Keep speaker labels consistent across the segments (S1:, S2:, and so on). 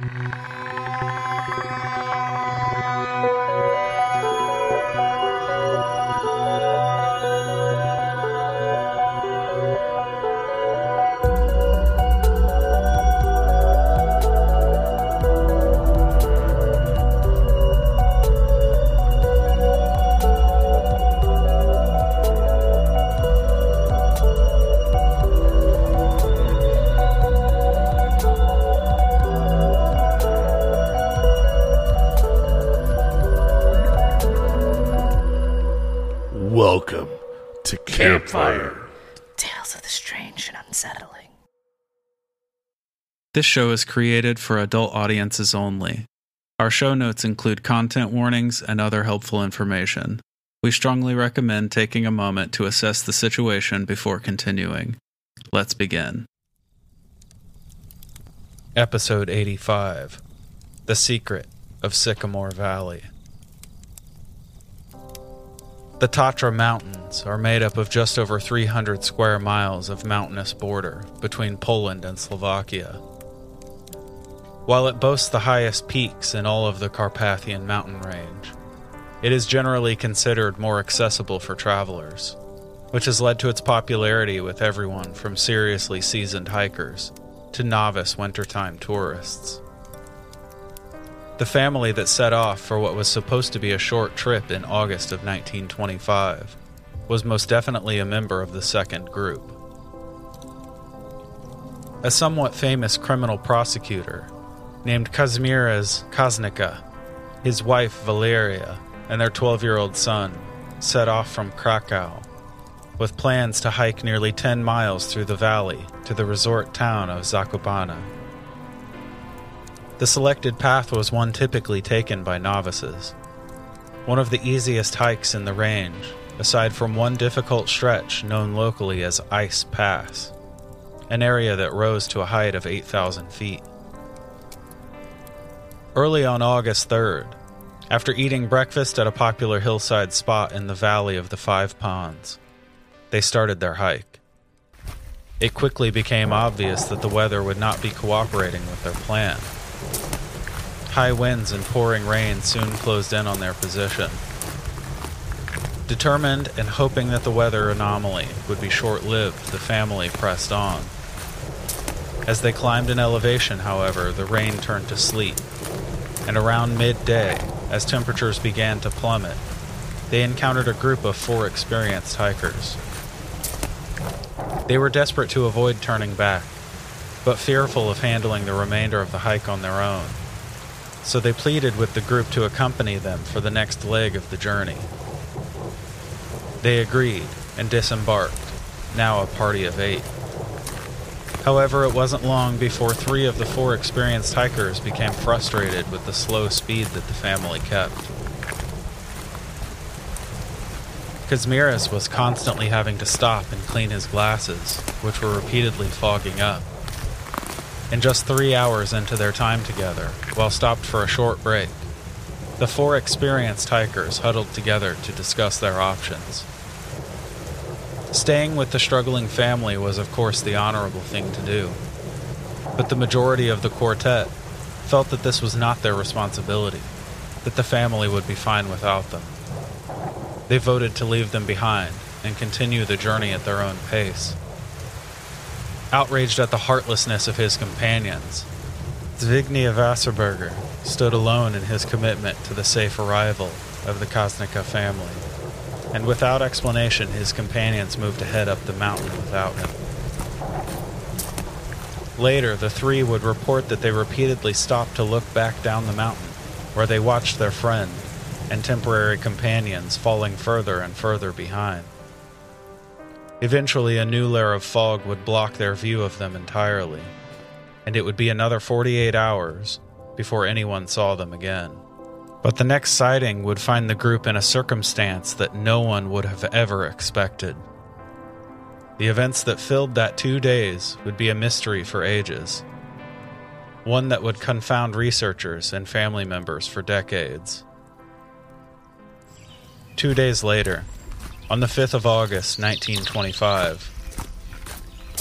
S1: Welcome
S2: This show is created for adult audiences only. Our show notes include content warnings and other helpful information. We strongly recommend taking a moment to assess the situation before continuing. Let's begin. Episode 85 The Secret of Sycamore Valley. The Tatra Mountains are made up of just over 300 square miles of mountainous border between Poland and Slovakia. While it boasts the highest peaks in all of the Carpathian mountain range, it is generally considered more accessible for travelers, which has led to its popularity with everyone from seriously seasoned hikers to novice wintertime tourists. The family that set off for what was supposed to be a short trip in August of 1925 was most definitely a member of the second group. A somewhat famous criminal prosecutor named Kazimierz Kosnica, his wife Valeria, and their 12 year old son set off from Krakow with plans to hike nearly 10 miles through the valley to the resort town of Zakopane. The selected path was one typically taken by novices. One of the easiest hikes in the range, aside from one difficult stretch known locally as Ice Pass, an area that rose to a height of 8,000 feet. Early on August 3rd, after eating breakfast at a popular hillside spot in the Valley of the Five Ponds, they started their hike. It quickly became obvious that the weather would not be cooperating with their plan. High winds and pouring rain soon closed in on their position. Determined and hoping that the weather anomaly would be short lived, the family pressed on. As they climbed an elevation, however, the rain turned to sleet, and around midday, as temperatures began to plummet, they encountered a group of four experienced hikers. They were desperate to avoid turning back, but fearful of handling the remainder of the hike on their own. So they pleaded with the group to accompany them for the next leg of the journey. They agreed and disembarked, now a party of eight. However, it wasn't long before three of the four experienced hikers became frustrated with the slow speed that the family kept. Kazimierz was constantly having to stop and clean his glasses, which were repeatedly fogging up. And just three hours into their time together, while stopped for a short break, the four experienced hikers huddled together to discuss their options. Staying with the struggling family was, of course, the honorable thing to do. But the majority of the quartet felt that this was not their responsibility, that the family would be fine without them. They voted to leave them behind and continue the journey at their own pace. Outraged at the heartlessness of his companions, Zbigniew Wasserberger stood alone in his commitment to the safe arrival of the Kosnica family, and without explanation, his companions moved ahead up the mountain without him. Later, the three would report that they repeatedly stopped to look back down the mountain, where they watched their friend and temporary companions falling further and further behind. Eventually, a new layer of fog would block their view of them entirely, and it would be another 48 hours before anyone saw them again. But the next sighting would find the group in a circumstance that no one would have ever expected. The events that filled that two days would be a mystery for ages, one that would confound researchers and family members for decades. Two days later, on the 5th of August, 1925,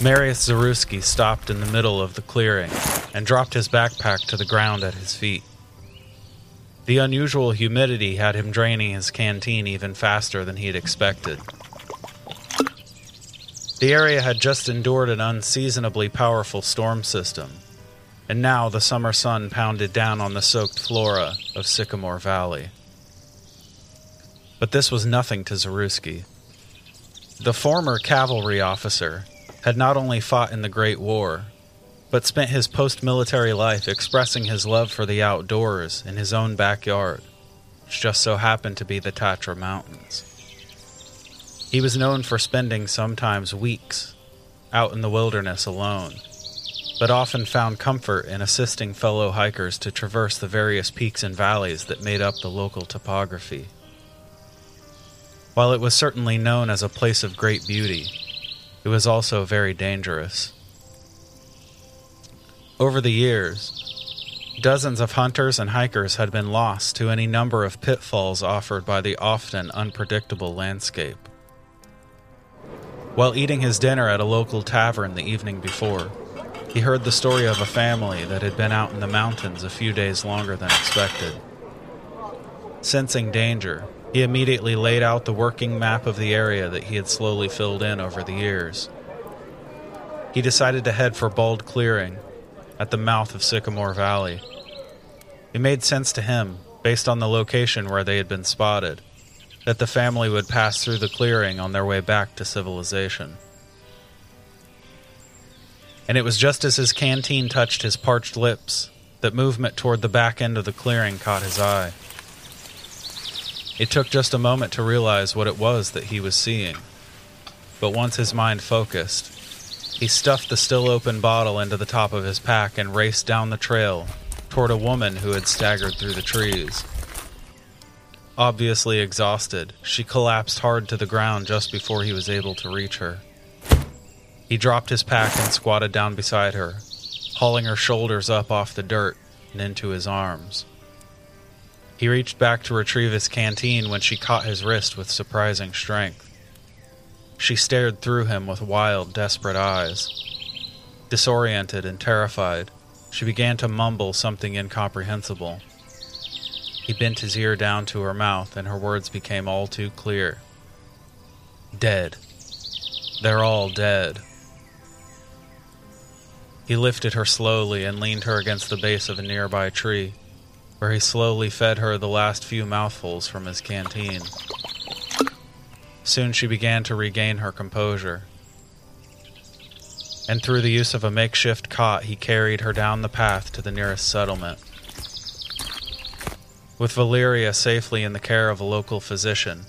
S2: Marius Zaruski stopped in the middle of the clearing and dropped his backpack to the ground at his feet. The unusual humidity had him draining his canteen even faster than he had expected. The area had just endured an unseasonably powerful storm system, and now the summer sun pounded down on the soaked flora of Sycamore Valley. But this was nothing to Zaruski. The former cavalry officer had not only fought in the Great War, but spent his post military life expressing his love for the outdoors in his own backyard, which just so happened to be the Tatra Mountains. He was known for spending sometimes weeks out in the wilderness alone, but often found comfort in assisting fellow hikers to traverse the various peaks and valleys that made up the local topography. While it was certainly known as a place of great beauty, it was also very dangerous. Over the years, dozens of hunters and hikers had been lost to any number of pitfalls offered by the often unpredictable landscape. While eating his dinner at a local tavern the evening before, he heard the story of a family that had been out in the mountains a few days longer than expected. Sensing danger, he immediately laid out the working map of the area that he had slowly filled in over the years. He decided to head for Bald Clearing at the mouth of Sycamore Valley. It made sense to him, based on the location where they had been spotted, that the family would pass through the clearing on their way back to civilization. And it was just as his canteen touched his parched lips that movement toward the back end of the clearing caught his eye. It took just a moment to realize what it was that he was seeing. But once his mind focused, he stuffed the still open bottle into the top of his pack and raced down the trail toward a woman who had staggered through the trees. Obviously exhausted, she collapsed hard to the ground just before he was able to reach her. He dropped his pack and squatted down beside her, hauling her shoulders up off the dirt and into his arms. He reached back to retrieve his canteen when she caught his wrist with surprising strength. She stared through him with wild, desperate eyes. Disoriented and terrified, she began to mumble something incomprehensible. He bent his ear down to her mouth, and her words became all too clear. Dead. They're all dead. He lifted her slowly and leaned her against the base of a nearby tree, where he slowly fed her the last few mouthfuls from his canteen. Soon she began to regain her composure. And through the use of a makeshift cot, he carried her down the path to the nearest settlement. With Valeria safely in the care of a local physician,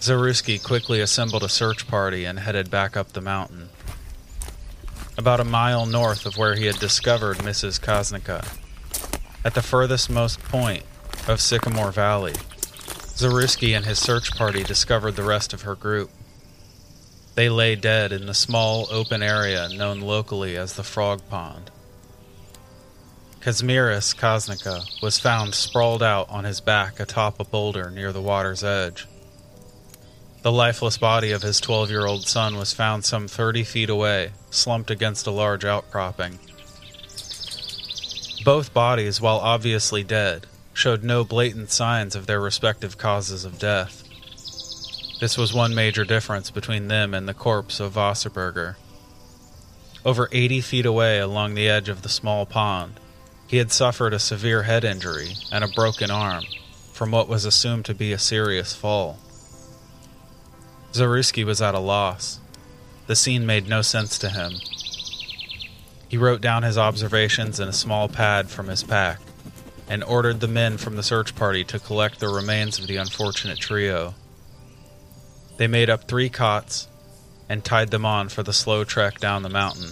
S2: Zaruski quickly assembled a search party and headed back up the mountain. About a mile north of where he had discovered Mrs. Kosnica, at the furthest most point of Sycamore Valley, Zaruski and his search party discovered the rest of her group. They lay dead in the small open area known locally as the Frog Pond. Kazimierz Kosnica was found sprawled out on his back atop a boulder near the water's edge. The lifeless body of his 12 year old son was found some 30 feet away, slumped against a large outcropping. Both bodies, while obviously dead, showed no blatant signs of their respective causes of death. This was one major difference between them and the corpse of Wasserberger. Over 80 feet away along the edge of the small pond, he had suffered a severe head injury and a broken arm from what was assumed to be a serious fall. Zaruski was at a loss. The scene made no sense to him. He wrote down his observations in a small pad from his pack and ordered the men from the search party to collect the remains of the unfortunate trio. They made up three cots and tied them on for the slow trek down the mountain.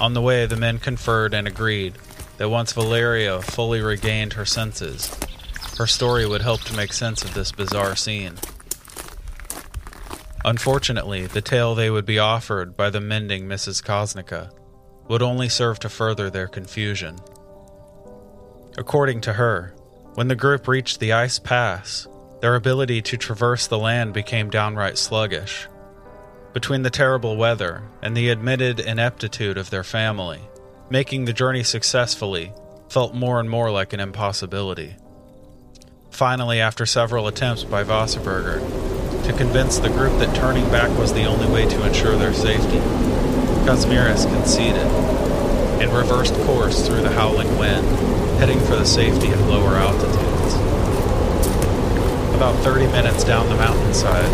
S2: On the way, the men conferred and agreed that once Valeria fully regained her senses, her story would help to make sense of this bizarre scene. Unfortunately, the tale they would be offered by the mending Mrs. Kosnica would only serve to further their confusion. According to her, when the group reached the ice pass, their ability to traverse the land became downright sluggish. Between the terrible weather and the admitted ineptitude of their family, making the journey successfully felt more and more like an impossibility. Finally, after several attempts by Wasserberger to convince the group that turning back was the only way to ensure their safety, Kazimierz conceded and reversed course through the howling wind, heading for the safety of lower altitudes. About 30 minutes down the mountainside,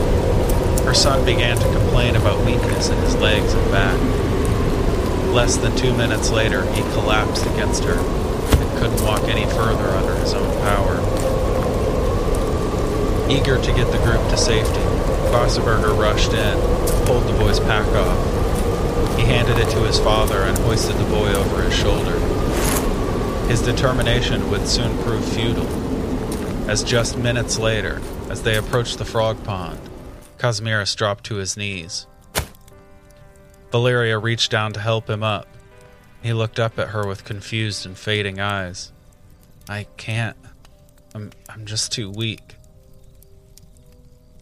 S2: her son began to complain about weakness in his legs and back. Less than two minutes later, he collapsed against her and couldn't walk any further under his own power. Eager to get the group to safety, Wasserberger rushed in, pulled the boy's pack off. He handed it to his father and hoisted the boy over his shoulder. His determination would soon prove futile, as just minutes later, as they approached the frog pond, Kazimierz dropped to his knees. Valeria reached down to help him up. He looked up at her with confused and fading eyes. I can't. I'm, I'm just too weak.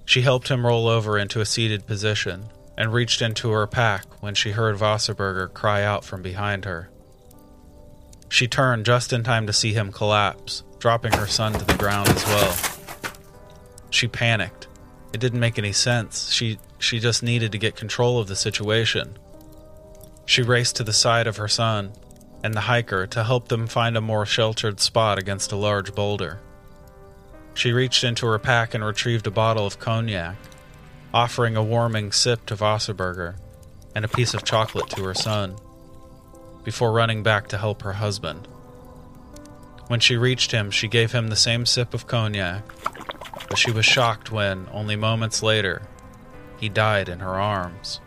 S2: She helped him roll over into a seated position and reached into her pack when she heard Wasserberger cry out from behind her. She turned just in time to see him collapse, dropping her son to the ground as well. She panicked. It didn't make any sense. She she just needed to get control of the situation. She raced to the side of her son and the hiker to help them find a more sheltered spot against a large boulder. She reached into her pack and retrieved a bottle of cognac, offering a warming sip to Wasserberger and a piece of chocolate to her son, before running back to help her husband. When she reached him, she gave him the same sip of cognac, but she was shocked when, only moments later, he died in her arms.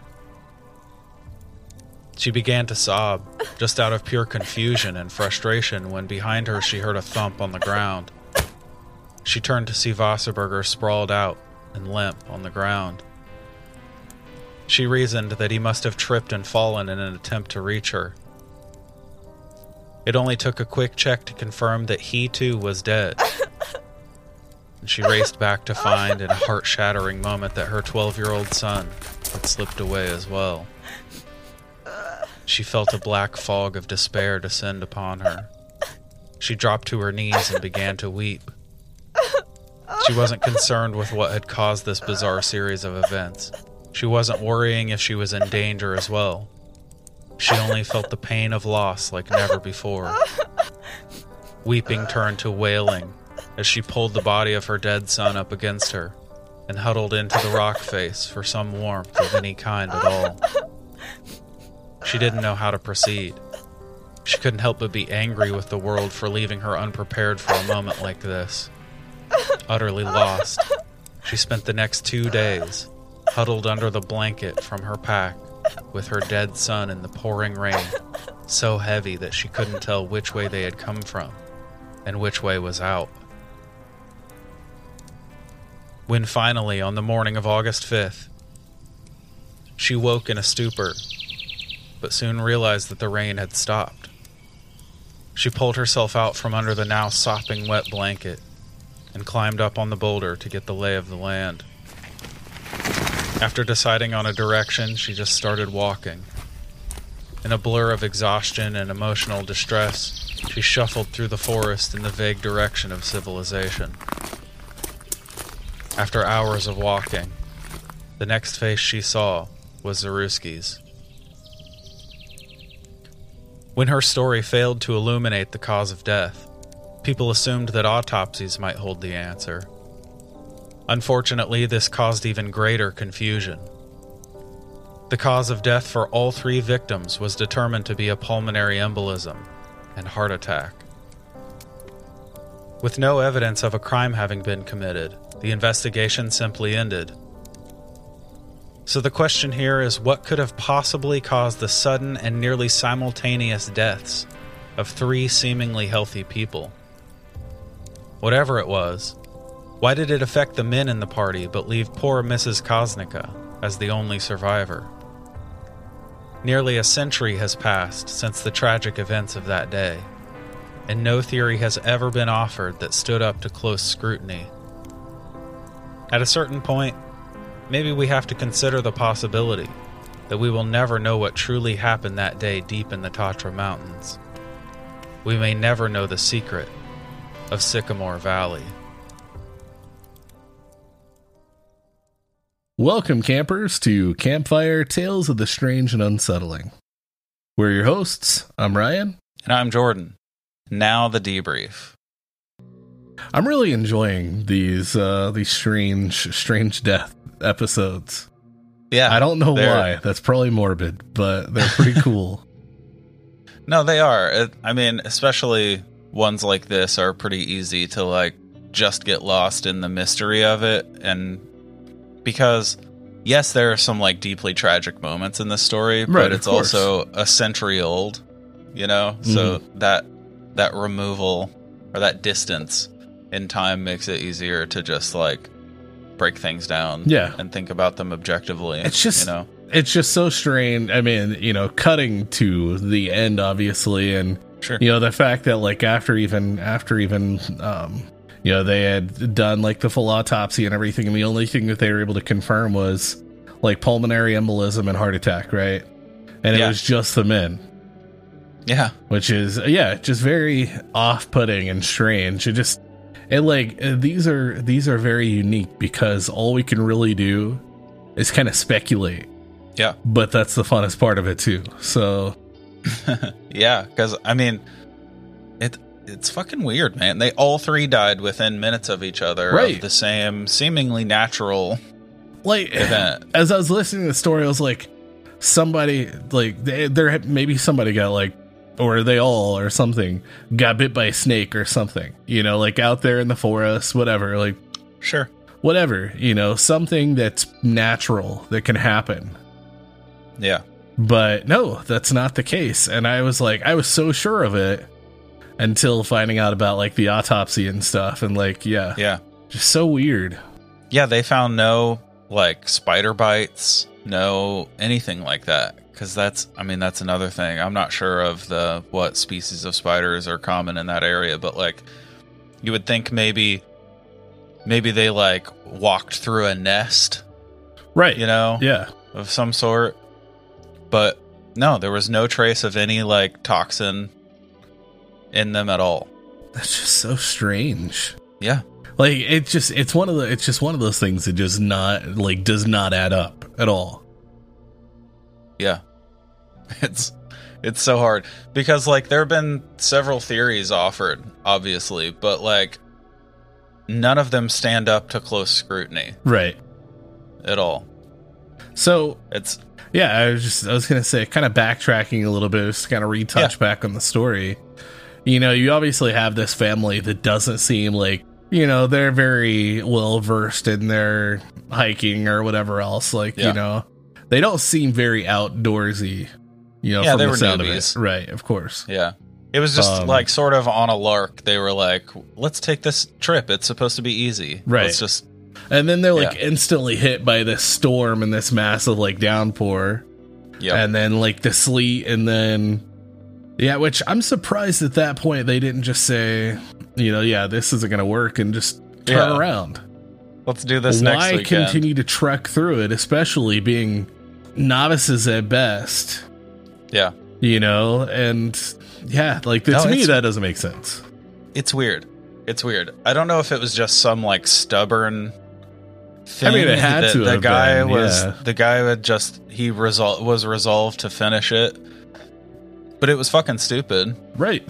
S2: She began to sob, just out of pure confusion and frustration, when behind her she heard a thump on the ground. She turned to see Wasserberger sprawled out and limp on the ground. She reasoned that he must have tripped and fallen in an attempt to reach her. It only took a quick check to confirm that he too was dead. And she raced back to find, in a heart shattering moment, that her 12 year old son had slipped away as well. She felt a black fog of despair descend upon her. She dropped to her knees and began to weep. She wasn't concerned with what had caused this bizarre series of events. She wasn't worrying if she was in danger as well. She only felt the pain of loss like never before. Weeping turned to wailing as she pulled the body of her dead son up against her and huddled into the rock face for some warmth of any kind at all. She didn't know how to proceed. She couldn't help but be angry with the world for leaving her unprepared for a moment like this. Utterly lost, she spent the next two days huddled under the blanket from her pack with her dead son in the pouring rain, so heavy that she couldn't tell which way they had come from and which way was out. When finally, on the morning of August 5th, she woke in a stupor, but soon realized that the rain had stopped. She pulled herself out from under the now sopping wet blanket and climbed up on the boulder to get the lay of the land. After deciding on a direction, she just started walking. In a blur of exhaustion and emotional distress, she shuffled through the forest in the vague direction of civilization. After hours of walking, the next face she saw was Zaruski's. When her story failed to illuminate the cause of death, people assumed that autopsies might hold the answer. Unfortunately, this caused even greater confusion. The cause of death for all three victims was determined to be a pulmonary embolism and heart attack. With no evidence of a crime having been committed, the investigation simply ended. So the question here is what could have possibly caused the sudden and nearly simultaneous deaths of three seemingly healthy people? Whatever it was, why did it affect the men in the party but leave poor Mrs. Kosnica as the only survivor? Nearly a century has passed since the tragic events of that day, and no theory has ever been offered that stood up to close scrutiny. At a certain point, maybe we have to consider the possibility that we will never know what truly happened that day deep in the Tatra Mountains. We may never know the secret of Sycamore Valley.
S3: Welcome, campers, to Campfire Tales of the Strange and Unsettling. We're your hosts. I'm Ryan.
S2: And I'm Jordan. Now the debrief.
S3: I'm really enjoying these uh, these strange strange death episodes.
S2: Yeah.
S3: I don't know why. That's probably morbid, but they're pretty cool.
S2: No, they are. I mean, especially ones like this are pretty easy to like just get lost in the mystery of it and because yes, there are some like deeply tragic moments in this story,
S3: Right,
S2: but it's also a century old, you know? So
S3: Mm-hmm.
S2: that that removal or that distance in time makes it easier to just like break things down
S3: Yeah.
S2: and think about them objectively.
S3: It's just-
S2: you know.
S3: it's just so strange. I mean, you know, cutting to the end, obviously, and
S2: Sure.
S3: you know the fact that like after even after even um you know they had done like the full autopsy and everything and the only thing that they were able to confirm was like pulmonary embolism and heart attack right and it
S2: Yeah.
S3: was just the men
S2: Yeah.
S3: which is yeah just very off-putting and strange it just it like these are these are very unique because all we can really do is kind of speculate
S2: Yeah.
S3: but that's the funnest part of it too so
S2: Yeah, because I mean, it it's fucking weird, man. They all three died within minutes of each other,
S3: Right.
S2: Of the same seemingly natural
S3: like
S2: event.
S3: as I was listening to the story, I was like, somebody like they, there maybe somebody got like, or they all or something got bit by a snake or something. You know, like out there in the forest, whatever, like
S2: Sure.
S3: whatever. You know, something that's natural that can happen.
S2: Yeah.
S3: But no, that's not the case. And I was like, I was so sure of it until finding out about like the autopsy and stuff. And like, yeah,
S2: Yeah.
S3: just so weird.
S2: Yeah. They found no like spider bites, no anything like that. Because that's, I mean, that's another thing. I'm not sure of the what species of spiders are common in that area, but like, you would think maybe, maybe they like walked through a nest,
S3: Right.
S2: you know?
S3: Yeah.
S2: of some sort. But no, there was no trace of any like toxin in them at all.
S3: That's just so strange.
S2: Yeah.
S3: Like it's just it's one of the it's just one of those things that just not like does not add up at all.
S2: Yeah. It's it's so hard because like there have been several theories offered, obviously, but like none of them stand up to close scrutiny
S3: Right.
S2: at all.
S3: So
S2: It's
S3: yeah, I was just I was gonna say kind of backtracking a little bit, just kind of retouch
S2: Yeah.
S3: back on the story. You know, you obviously have this family that doesn't seem like you know they're very well versed in their hiking or whatever else. Like
S2: Yeah.
S3: you know, they don't seem very outdoorsy. You know,
S2: Yeah,
S3: from
S2: they
S3: the
S2: were
S3: sound
S2: newbies.
S3: of it, right? Of course.
S2: yeah. It was just
S3: Um,
S2: like sort of on a lark. They were like, "Let's take this trip. It's supposed to be easy.
S3: Right.
S2: Let's just
S3: And then they're like
S2: Yeah.
S3: instantly hit by this storm and this massive like downpour.
S2: yeah."
S3: and then like the sleet and then yeah which i'm surprised at that point they didn't just say you know yeah this isn't gonna work and just turn
S2: Yeah.
S3: around
S2: Let's do this next
S3: why continue to trek through it especially being novices at best
S2: Yeah.
S3: you know and yeah like
S2: No,
S3: to me that doesn't make sense
S2: It's weird. It's weird. I don't know if it was just some like stubborn thing.
S3: I mean, it had
S2: that
S3: to
S2: the
S3: have
S2: guy
S3: been,
S2: was
S3: yeah.
S2: the guy would just he resol- was resolved to finish it. But it was fucking stupid.
S3: right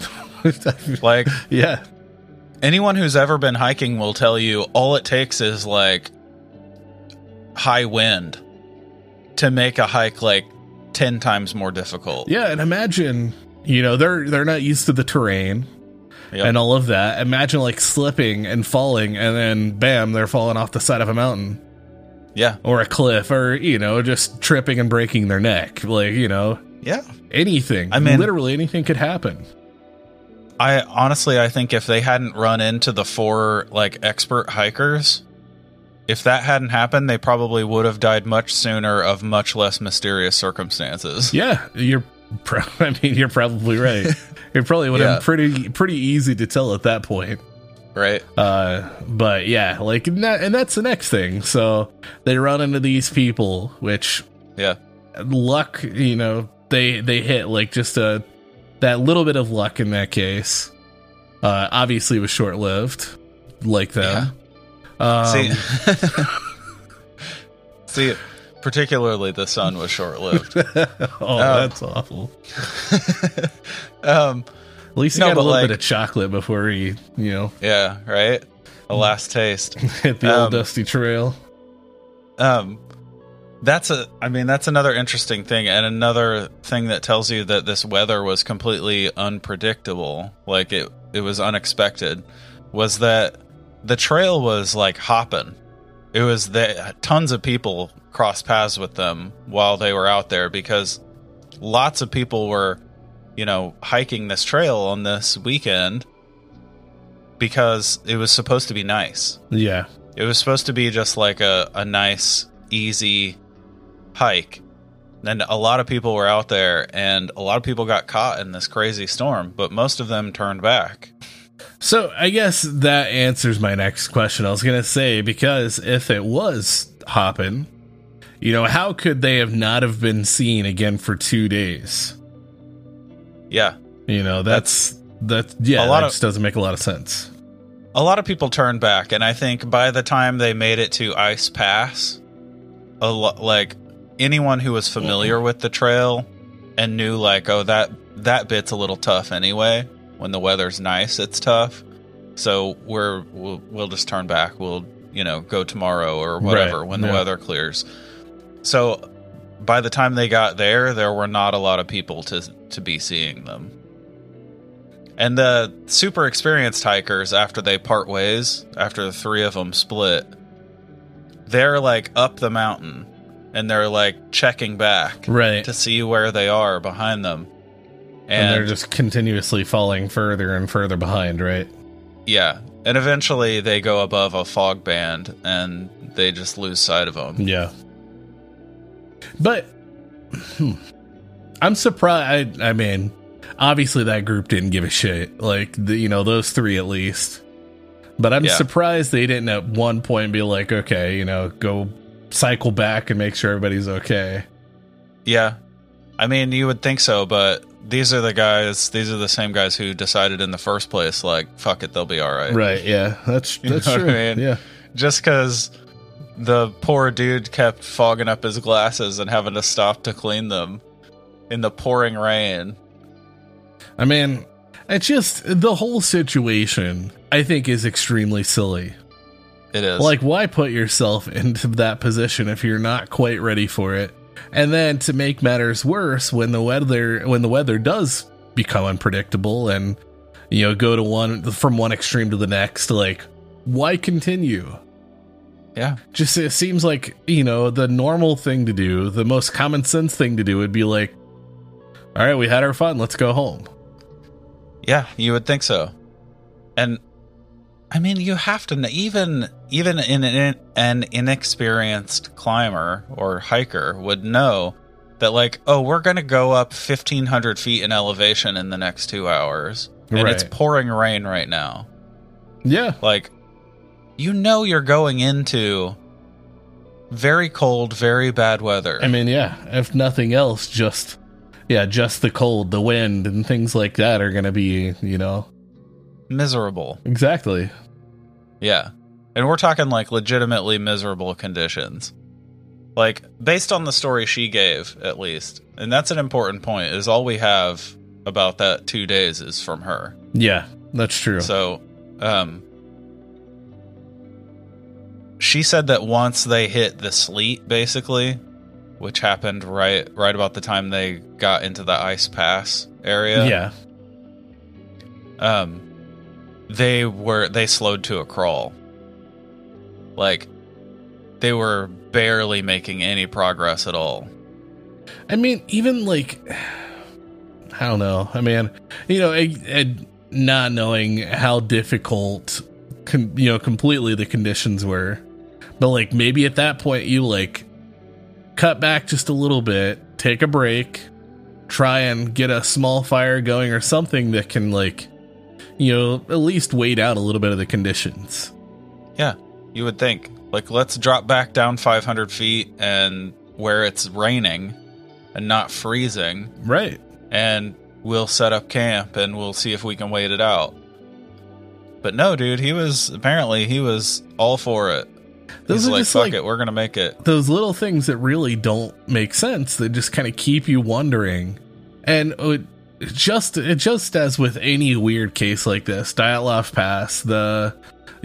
S2: Like
S3: yeah
S2: anyone who's ever been hiking will tell you all it takes is like high wind to make a hike like 10 times more difficult.
S3: yeah and imagine you know they're they're not used to the terrain
S2: Yep.
S3: and all of that. Imagine like slipping and falling, and then bam, they're falling off the side of a mountain
S2: yeah.
S3: or a cliff, or you know, just tripping and breaking their neck. Like you know,
S2: Yeah.
S3: anything.
S2: I mean-
S3: literally anything could happen.
S2: I honestly, I think if they hadn't run into the four like expert hikers, if that hadn't happened, they probably would have died much sooner of much less mysterious circumstances.
S3: Yeah, you're. Pro- I mean, you're probably right. It probably would have
S2: Yeah.
S3: been pretty pretty easy to tell at that point.
S2: Right.
S3: Uh, but yeah, like, and, that, and that's the next thing. So they run into these people, which
S2: Yeah.
S3: luck, you know, they they hit like just a that little bit of luck in that case. Uh, obviously, was short lived, like them. Um,
S2: See, see, particularly the sun was short lived.
S3: oh, that's awful.
S2: um,
S3: At least he
S2: No,
S3: got a little
S2: like-
S3: bit of chocolate before he, you know,
S2: yeah, right. A last taste.
S3: hit the old
S2: Um,
S3: dusty trail.
S2: um that's a i mean that's another interesting thing and another thing that tells you that this weather was completely unpredictable like it it was unexpected was that the trail was like hopping. It was that tons of people crossed paths with them while they were out there because lots of people were you know hiking this trail on this weekend because it was supposed to be nice.
S3: Yeah,
S2: it was supposed to be just like a, a nice, easy hike. And a lot of people were out there, and a lot of people got caught in this crazy storm, but most of them turned back.
S3: So I guess that answers my next question. I was gonna say because if it was hopping, you know, how could they have not have been seen again for two days?
S2: Yeah.
S3: You know, that's that's yeah,
S2: A lot
S3: that
S2: of-
S3: just doesn't make a lot of sense.
S2: A lot of people turned back, and I think by the time they made it to Ice Pass, a lo- like anyone who was familiar mm-hmm. with the trail and knew like, oh, that that bit's a little tough anyway. When the weather's nice, it's tough. So we're we'll, we'll just turn back. We'll you know go tomorrow or whatever
S3: Right,
S2: when the
S3: yeah.
S2: weather clears. So by the time they got there, there were not a lot of people to to be seeing them. And the super experienced hikers, after they part ways, after the three of them split, they're like up the mountain and they're like checking back
S3: Right.
S2: to see where they are behind them.
S3: and,
S2: And,
S3: they're just continuously falling further and further behind, right?
S2: yeah, and eventually they go above a fog band and they just lose sight of them.
S3: Yeah. But hmm, I'm surprised. I, I mean, obviously that group didn't give a shit. Like the, you know those three at least. But I'm
S2: Yeah.
S3: surprised they didn't at one point be like, okay, you know, go cycle back and make sure everybody's okay.
S2: Yeah. I mean, you would think so, but these are the guys, these are the same guys who decided in the first place, like, fuck it, they'll be all right.
S3: Right? Yeah, that's that's true.
S2: I mean?
S3: Yeah.
S2: just because the poor dude kept fogging up his glasses and having to stop to clean them in the pouring rain.
S3: I mean, it's just the whole situation. I think is extremely silly.
S2: It is
S3: Like, why put yourself into that position if you're not quite ready for it? And then to make matters worse, when the weather when the weather does become unpredictable and you know go to one from one extreme to the next, like why continue?
S2: yeah,
S3: Just it seems like you know the normal thing to do, the most common sense thing to do would be like, all right, we had our fun, let's go home.
S2: yeah, you would think so. And I mean, you have to even even in an, an inexperienced climber or hiker would know that like, oh, we're gonna go up fifteen hundred feet in elevation in the next two hours, and it's pouring rain right now.
S3: Yeah,
S2: like you know you're going into very cold very bad weather.
S3: I mean, yeah, if nothing else, just yeah, just the cold, the wind, and things like that are going to be, you know,
S2: miserable.
S3: Exactly.
S2: yeah and we're talking like legitimately miserable conditions like based on the story she gave at least and that's an important point is all we have about that two days is from her
S3: Yeah, that's true.
S2: So, um, she said that once they hit the sleet, basically, which happened right right about the time they got into the ice pass area.
S3: yeah,
S2: Um, they were they slowed to a crawl. Like, they were barely making any progress at all.
S3: I mean, even like, I don't know. I mean, you know, I, I, not knowing how difficult, con, you know, completely the conditions were, but like maybe at that point you like cut back just a little bit, take a break, try and get a small fire going or something that can like you know, at least wait out a little bit of the conditions.
S2: Yeah, you would think. Like, let's drop back down 500 feet and where it's raining and not freezing,
S3: Right.
S2: and we'll set up camp and we'll see if we can wait it out. But no, dude, he was apparently he was all for it.
S3: Those
S2: He's
S3: are
S2: like,
S3: just
S2: fuck
S3: like
S2: it, we're gonna make it.
S3: those little things that really don't make sense that just kind of keep you wondering. And uh, just just as with any weird case like this, Dyatlov Pass, the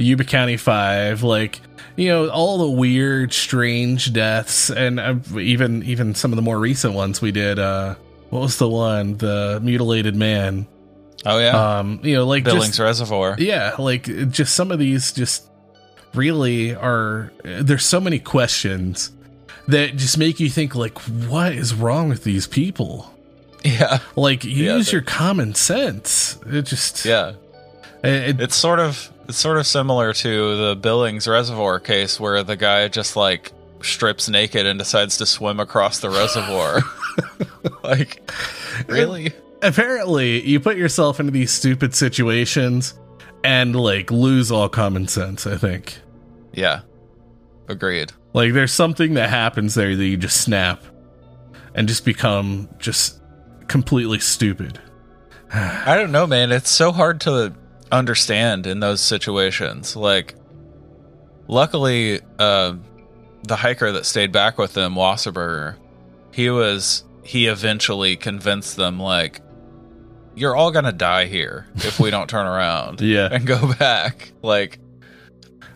S3: Yuba County Five, like you know all the weird, strange deaths, and uh, even even some of the more recent ones we did. Uh, what was the one? The mutilated man.
S2: Oh yeah,
S3: Um, you know, like
S2: Billings
S3: just
S2: Reservoir.
S3: yeah, like just some of these just really are there's so many questions that just make you think like what is wrong with these people?
S2: Yeah,
S3: Like use
S2: they're-
S3: your common sense. It just
S2: yeah.
S3: it,
S2: It's sort of it's sort of similar to the Billings Reservoir case where the guy just like strips naked and decides to swim across the reservoir. like, really?
S3: apparently you put yourself into these stupid situations and like lose all common sense, I think.
S2: Yeah, agreed.
S3: Like there's something that happens there that you just snap and just become just completely stupid.
S2: I don't know, man. It's so hard to understand in those situations. Like, luckily, uh, the hiker that stayed back with them, Wasserberger, he was he eventually convinced them like, "You're all gonna die here if we don't turn around
S3: Yeah.
S2: and go back." Like,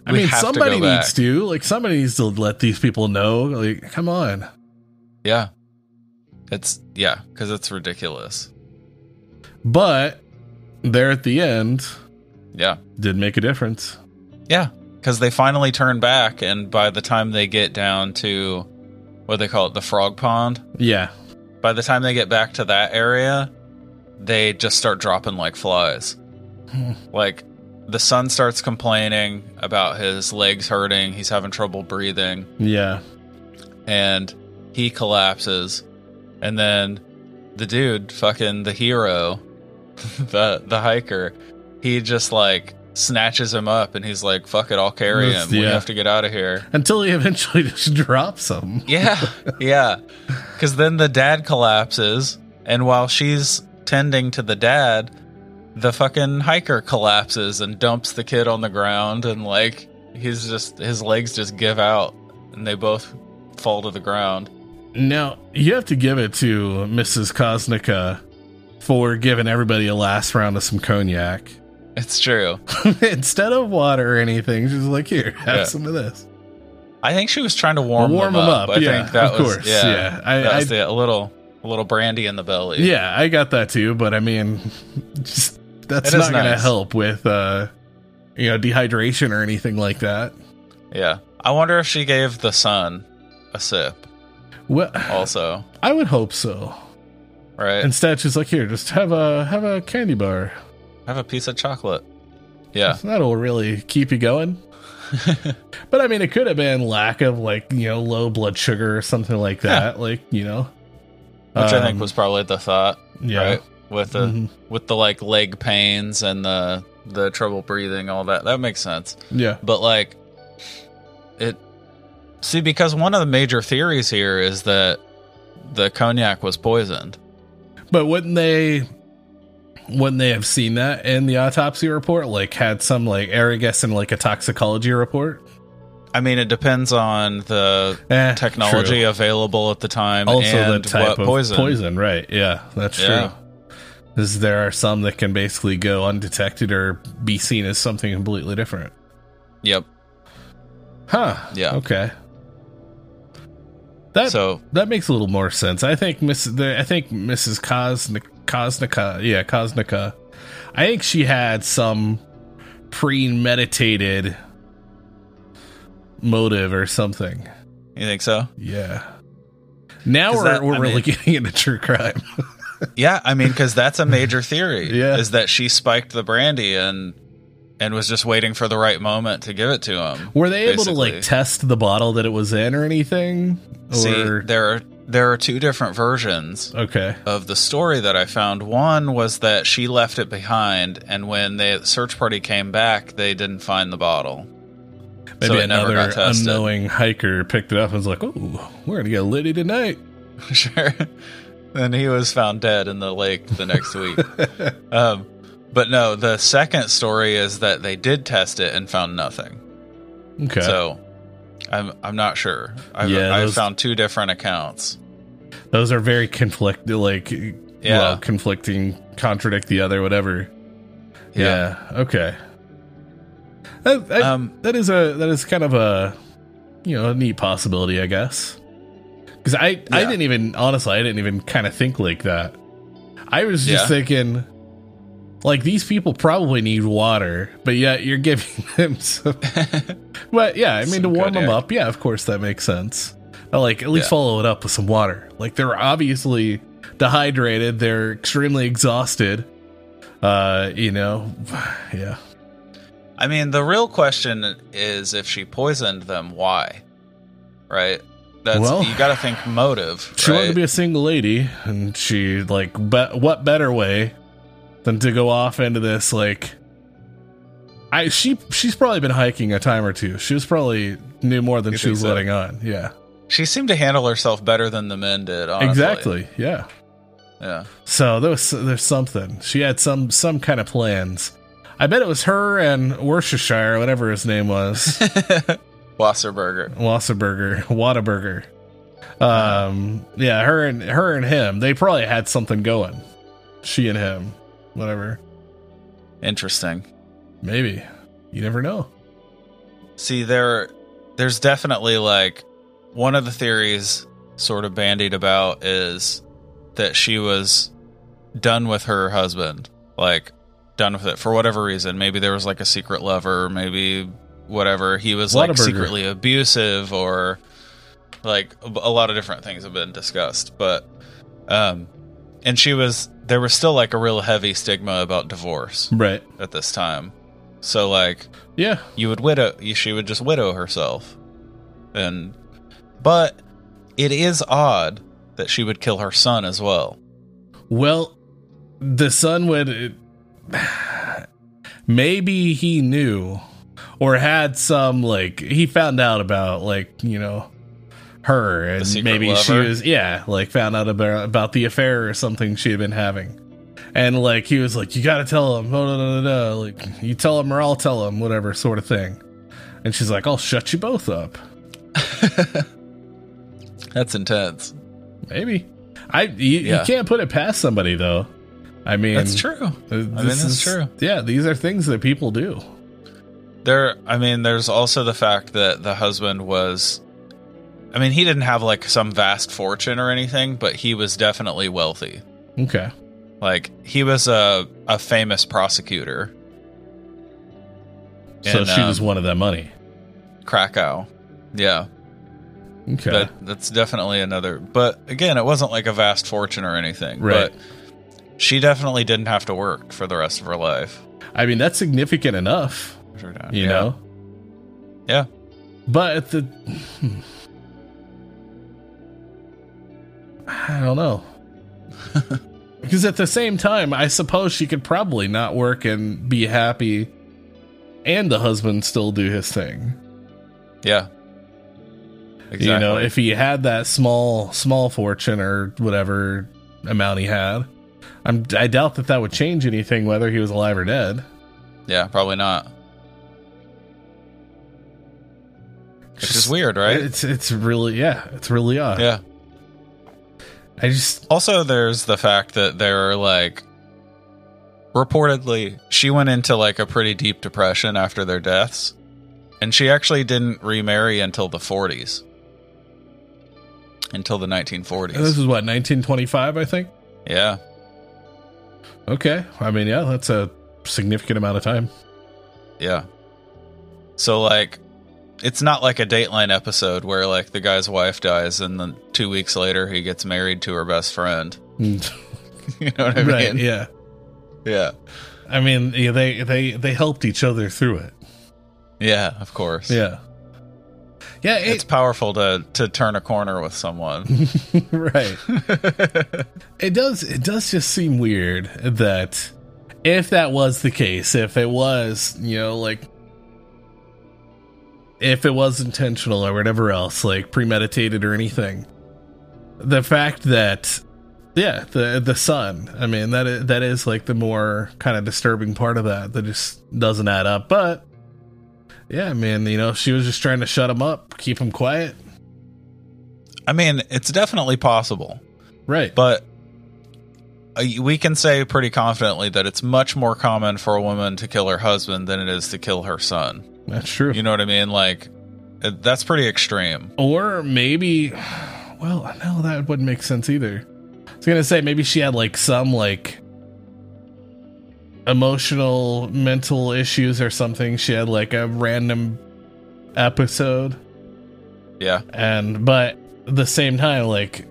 S3: I mean,
S2: to
S3: somebody
S2: back.
S3: needs to. Like, somebody needs to let these people know. Like, come on.
S2: Yeah, it's yeah, because it's ridiculous.
S3: But there at the end
S2: Yeah.
S3: did make a difference.
S2: Yeah, because they finally turn back, and by the time they get down to what they call it, the frog pond,
S3: Yeah.
S2: by the time they get back to that area, they just start dropping like flies. like the son starts complaining about his legs hurting, he's having trouble breathing,
S3: Yeah.
S2: and he collapses. And then the dude, fucking the hero, the the hiker, he just like snatches him up and he's like, "Fuck it, I'll carry
S3: That's-
S2: him. We have to get out of here."
S3: Until he eventually just drops him.
S2: Yeah, yeah. Because then the dad collapses, and while she's tending to the dad, the fucking hiker collapses and dumps the kid on the ground, and like he's just his legs just give out, and they both fall to the ground.
S3: Now, you have to give it to Mrs. Kosnica for giving everybody a last round of some cognac.
S2: It's true.
S3: Instead of water or anything, she's like, here, have
S2: Yeah.
S3: some of this.
S2: I think she was trying to warm,
S3: Warm
S2: them
S3: them
S2: up.
S3: up,
S2: I
S3: yeah,
S2: think that
S3: of
S2: was
S3: course,
S2: yeah.
S3: yeah. I-
S2: that was the, a little a little brandy in the belly.
S3: Yeah, I got that too, but I mean, just, that's not going to help with, uh, you know, dehydration or anything like that.
S2: yeah. I wonder if she gave the son a sip
S3: Well,
S2: also.
S3: I would hope so.
S2: Right.
S3: Instead, she's like, here, just have a have a candy bar.
S2: Have a piece of chocolate. Yeah.
S3: That'll really keep you going. but I mean, it could have been lack of like you know low blood sugar or something like that. Like you know,
S2: Which I think
S3: Um,
S2: was probably the thought.
S3: yeah.
S2: Right. With the
S3: Mhm.
S2: with the like leg pains and the the trouble breathing, all that. That makes sense.
S3: Yeah.
S2: But like it see, because one of the major theories here is that the cognac was poisoned.
S3: But wouldn't they? Wouldn't they have seen that in the autopsy report? Like, had some like guess in like a toxicology report?
S2: I mean, it depends on the
S3: Eh,
S2: technology
S3: true.
S2: available at the time
S3: also
S2: and
S3: the type
S2: what
S3: of
S2: poison.
S3: poison. right? Yeah, that's
S2: Yeah.
S3: true. Because there are some that can basically go undetected or be seen as something completely different.
S2: Yep.
S3: Huh?
S2: Yeah.
S3: Okay. That
S2: So
S3: that makes a little more sense. I think Miss the, I think Mrs. Kosnik, Kosnika, yeah, Kosnika. I think she had some premeditated motive or something.
S2: you think so?
S3: Yeah. Now we're
S2: that-
S3: we're
S2: I
S3: really
S2: mean-
S3: getting into true crime.
S2: Yeah, I mean, because that's a major theory.
S3: Yeah.
S2: is that she spiked the brandy and and was just waiting for the right moment to give it to him.
S3: Were they able to like test the bottle that it was in or anything?
S2: See,
S3: Or
S2: there are there are two different versions
S3: Okay.
S2: of the story that I found. One was that she left it behind, and when the search party came back, they didn't find the bottle.
S3: Maybe
S2: so
S3: another unknowing hiker picked it up and was like, "Oh, we're gonna get litty tonight."
S2: sure. And he was found dead in the lake the next week. um, but no, the second story is that they did test it and found nothing.
S3: Okay.
S2: So I'm I'm not sure. I've,
S3: Yeah,
S2: I've
S3: those-
S2: found two different accounts.
S3: Those are very conflict, like,
S2: Yeah.
S3: well, conflicting, contradict the other, whatever. Yeah. Okay. That, that-
S2: Um,
S3: that is a that is kind of a you know a neat possibility, I guess. Because I I didn't even honestly I didn't even kind of think like that. I was just
S2: Yeah.
S3: thinking. Like these people probably need water, but yet you're giving them some. but yeah, I mean to warm them
S2: air.
S3: up, yeah, of course that makes sense. But like at least
S2: Yeah.
S3: follow it up with some water. Like they're obviously dehydrated, they're extremely exhausted. Uh, you know, yeah.
S2: I mean, the real question is if she poisoned them, why? Right? That's
S3: Well,
S2: you got to think motive.
S3: She wanted to be a single lady, and she like, be- what better way than to go off into this like? I she she's probably been hiking a time or two. She was probably knew more than
S2: You
S3: she was
S2: so?
S3: letting on. Yeah,
S2: She seemed to handle herself better than the men did. Honestly.
S3: exactly. Yeah.
S2: Yeah.
S3: So there was there's something. She had some some kind of plans. I bet it was her and Worcestershire, whatever his name was,
S2: Wasserberger.
S3: Wasserberger, Whataburger. Um, yeah, her and her and him, they probably had something going. She and him, whatever.
S2: Interesting.
S3: Maybe you never know.
S2: See, there, there's definitely like one of the theories sort of bandied about is that she was done with her husband, like done with it for whatever reason. Maybe there was like a secret lover, maybe whatever. He was like secretly abusive, or like a a lot of different things have been discussed. But, um, and she was there was still like a real heavy stigma about divorce
S3: Right?
S2: at this time. So like
S3: Yeah.
S2: you would widow she would just widow herself and but it is odd that she would kill her son as well
S3: Well, the son would. Maybe he knew or had some, like, he found out about, like, you know, her and maybe she was, yeah, like, found out about, about the affair or something she had been having. And, like, he was like, you gotta tell him. No, no, no, no, no. Like, you tell him or I'll tell him, whatever sort of thing. And she's like, I'll shut you both up.
S2: that's intense
S3: Maybe. I you,
S2: Yeah.
S3: you can't put it past somebody though. I mean,
S2: that's true
S3: uh,
S2: I mean, that's
S3: is-
S2: true.
S3: Yeah, these are things that people do.
S2: there i mean there's also the fact that the husband was i mean he didn't have like some vast fortune or anything but he was definitely wealthy
S3: Okay.
S2: like he was a, a famous prosecutor
S3: So
S2: in,
S3: she was
S2: um,
S3: one of that money.
S2: krakow yeah
S3: Okay.
S2: That that's definitely another. But again, it wasn't like a vast fortune or anything.
S3: Right.
S2: But she definitely didn't have to work for the rest of her life.
S3: I mean, that's significant enough, you
S2: Yeah.
S3: know.
S2: Yeah.
S3: But at the I don't know. because at the same time, I suppose she could probably not work and be happy and the husband still do his thing.
S2: Yeah. Exactly.
S3: You know, if he had that small small fortune or whatever amount he had, I'm I doubt that that would change anything whether he was alive or dead.
S2: yeah, probably not. Which is weird, right?
S3: It's it's really yeah, it's really odd.
S2: yeah.
S3: I just
S2: Also, there's the fact that they're like, reportedly, she went into like a pretty deep depression after their deaths, and she actually didn't remarry until the 40s, until the 1940s.
S3: this is what 1925, I think.
S2: yeah,
S3: Okay, I mean yeah, that's a significant amount of time.
S2: yeah. So like, it's not like a Dateline episode where like the guy's wife dies and then two weeks later he gets married to her best friend. Mm. you know what I
S3: right?
S2: mean?
S3: Yeah.
S2: yeah,
S3: I mean yeah, they they they helped each other through it.
S2: yeah. Of course.
S3: Yeah. Yeah, it,
S2: It's powerful to to turn a corner with someone.
S3: right. it does. It does just seem weird that if that was the case, if it was, you know, like if it was intentional or whatever else, like premeditated or anything, the fact that yeah, the the son. I mean, that is, that is like the more kind of disturbing part of that that just doesn't add up. But yeah, I mean, you know, she was just trying to shut him up, keep him quiet.
S2: I mean, it's definitely possible,
S3: Right.
S2: but uh, we can say pretty confidently that it's much more common for a woman to kill her husband than it is to kill her son.
S3: That's true.
S2: You know what I mean? Like, uh, that's pretty extreme.
S3: Or maybe, well, no, that wouldn't make sense either. I was gonna say maybe she had like some like emotional, mental issues or something. She had like a random episode,
S2: Yeah.
S3: and but at the same time, like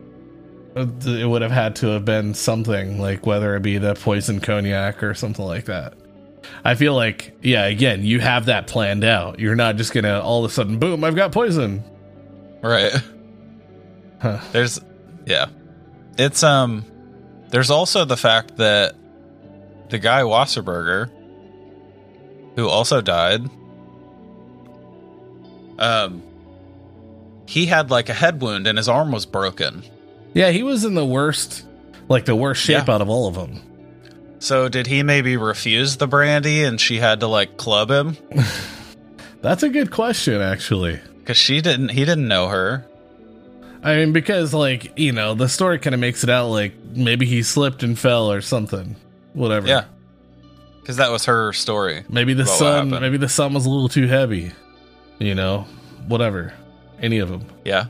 S3: it would have had to have been something like whether it be the poison cognac or something like that. I feel like, yeah, again, you have that planned out. You're not just gonna all of a sudden, boom, I've got poison.
S2: Right.
S3: Huh.
S2: There's yeah. It's um there's also the fact that the guy Wasserberger who also died um he had like a head wound and his arm was broken.
S3: Yeah, he was in the worst, like the worst shape
S2: Yeah.
S3: out of all of them.
S2: So did he maybe refuse the brandy and she had to like club him
S3: That's a good question, actually.
S2: cuz she didn't he didn't know her.
S3: I mean, because like you know, the story kind of makes it out like maybe he slipped and fell or something. Whatever.
S2: Yeah. Cuz that was her story.
S3: Maybe the sun. Maybe the sun was a little too heavy. You know, whatever. Any of them.
S2: Yeah.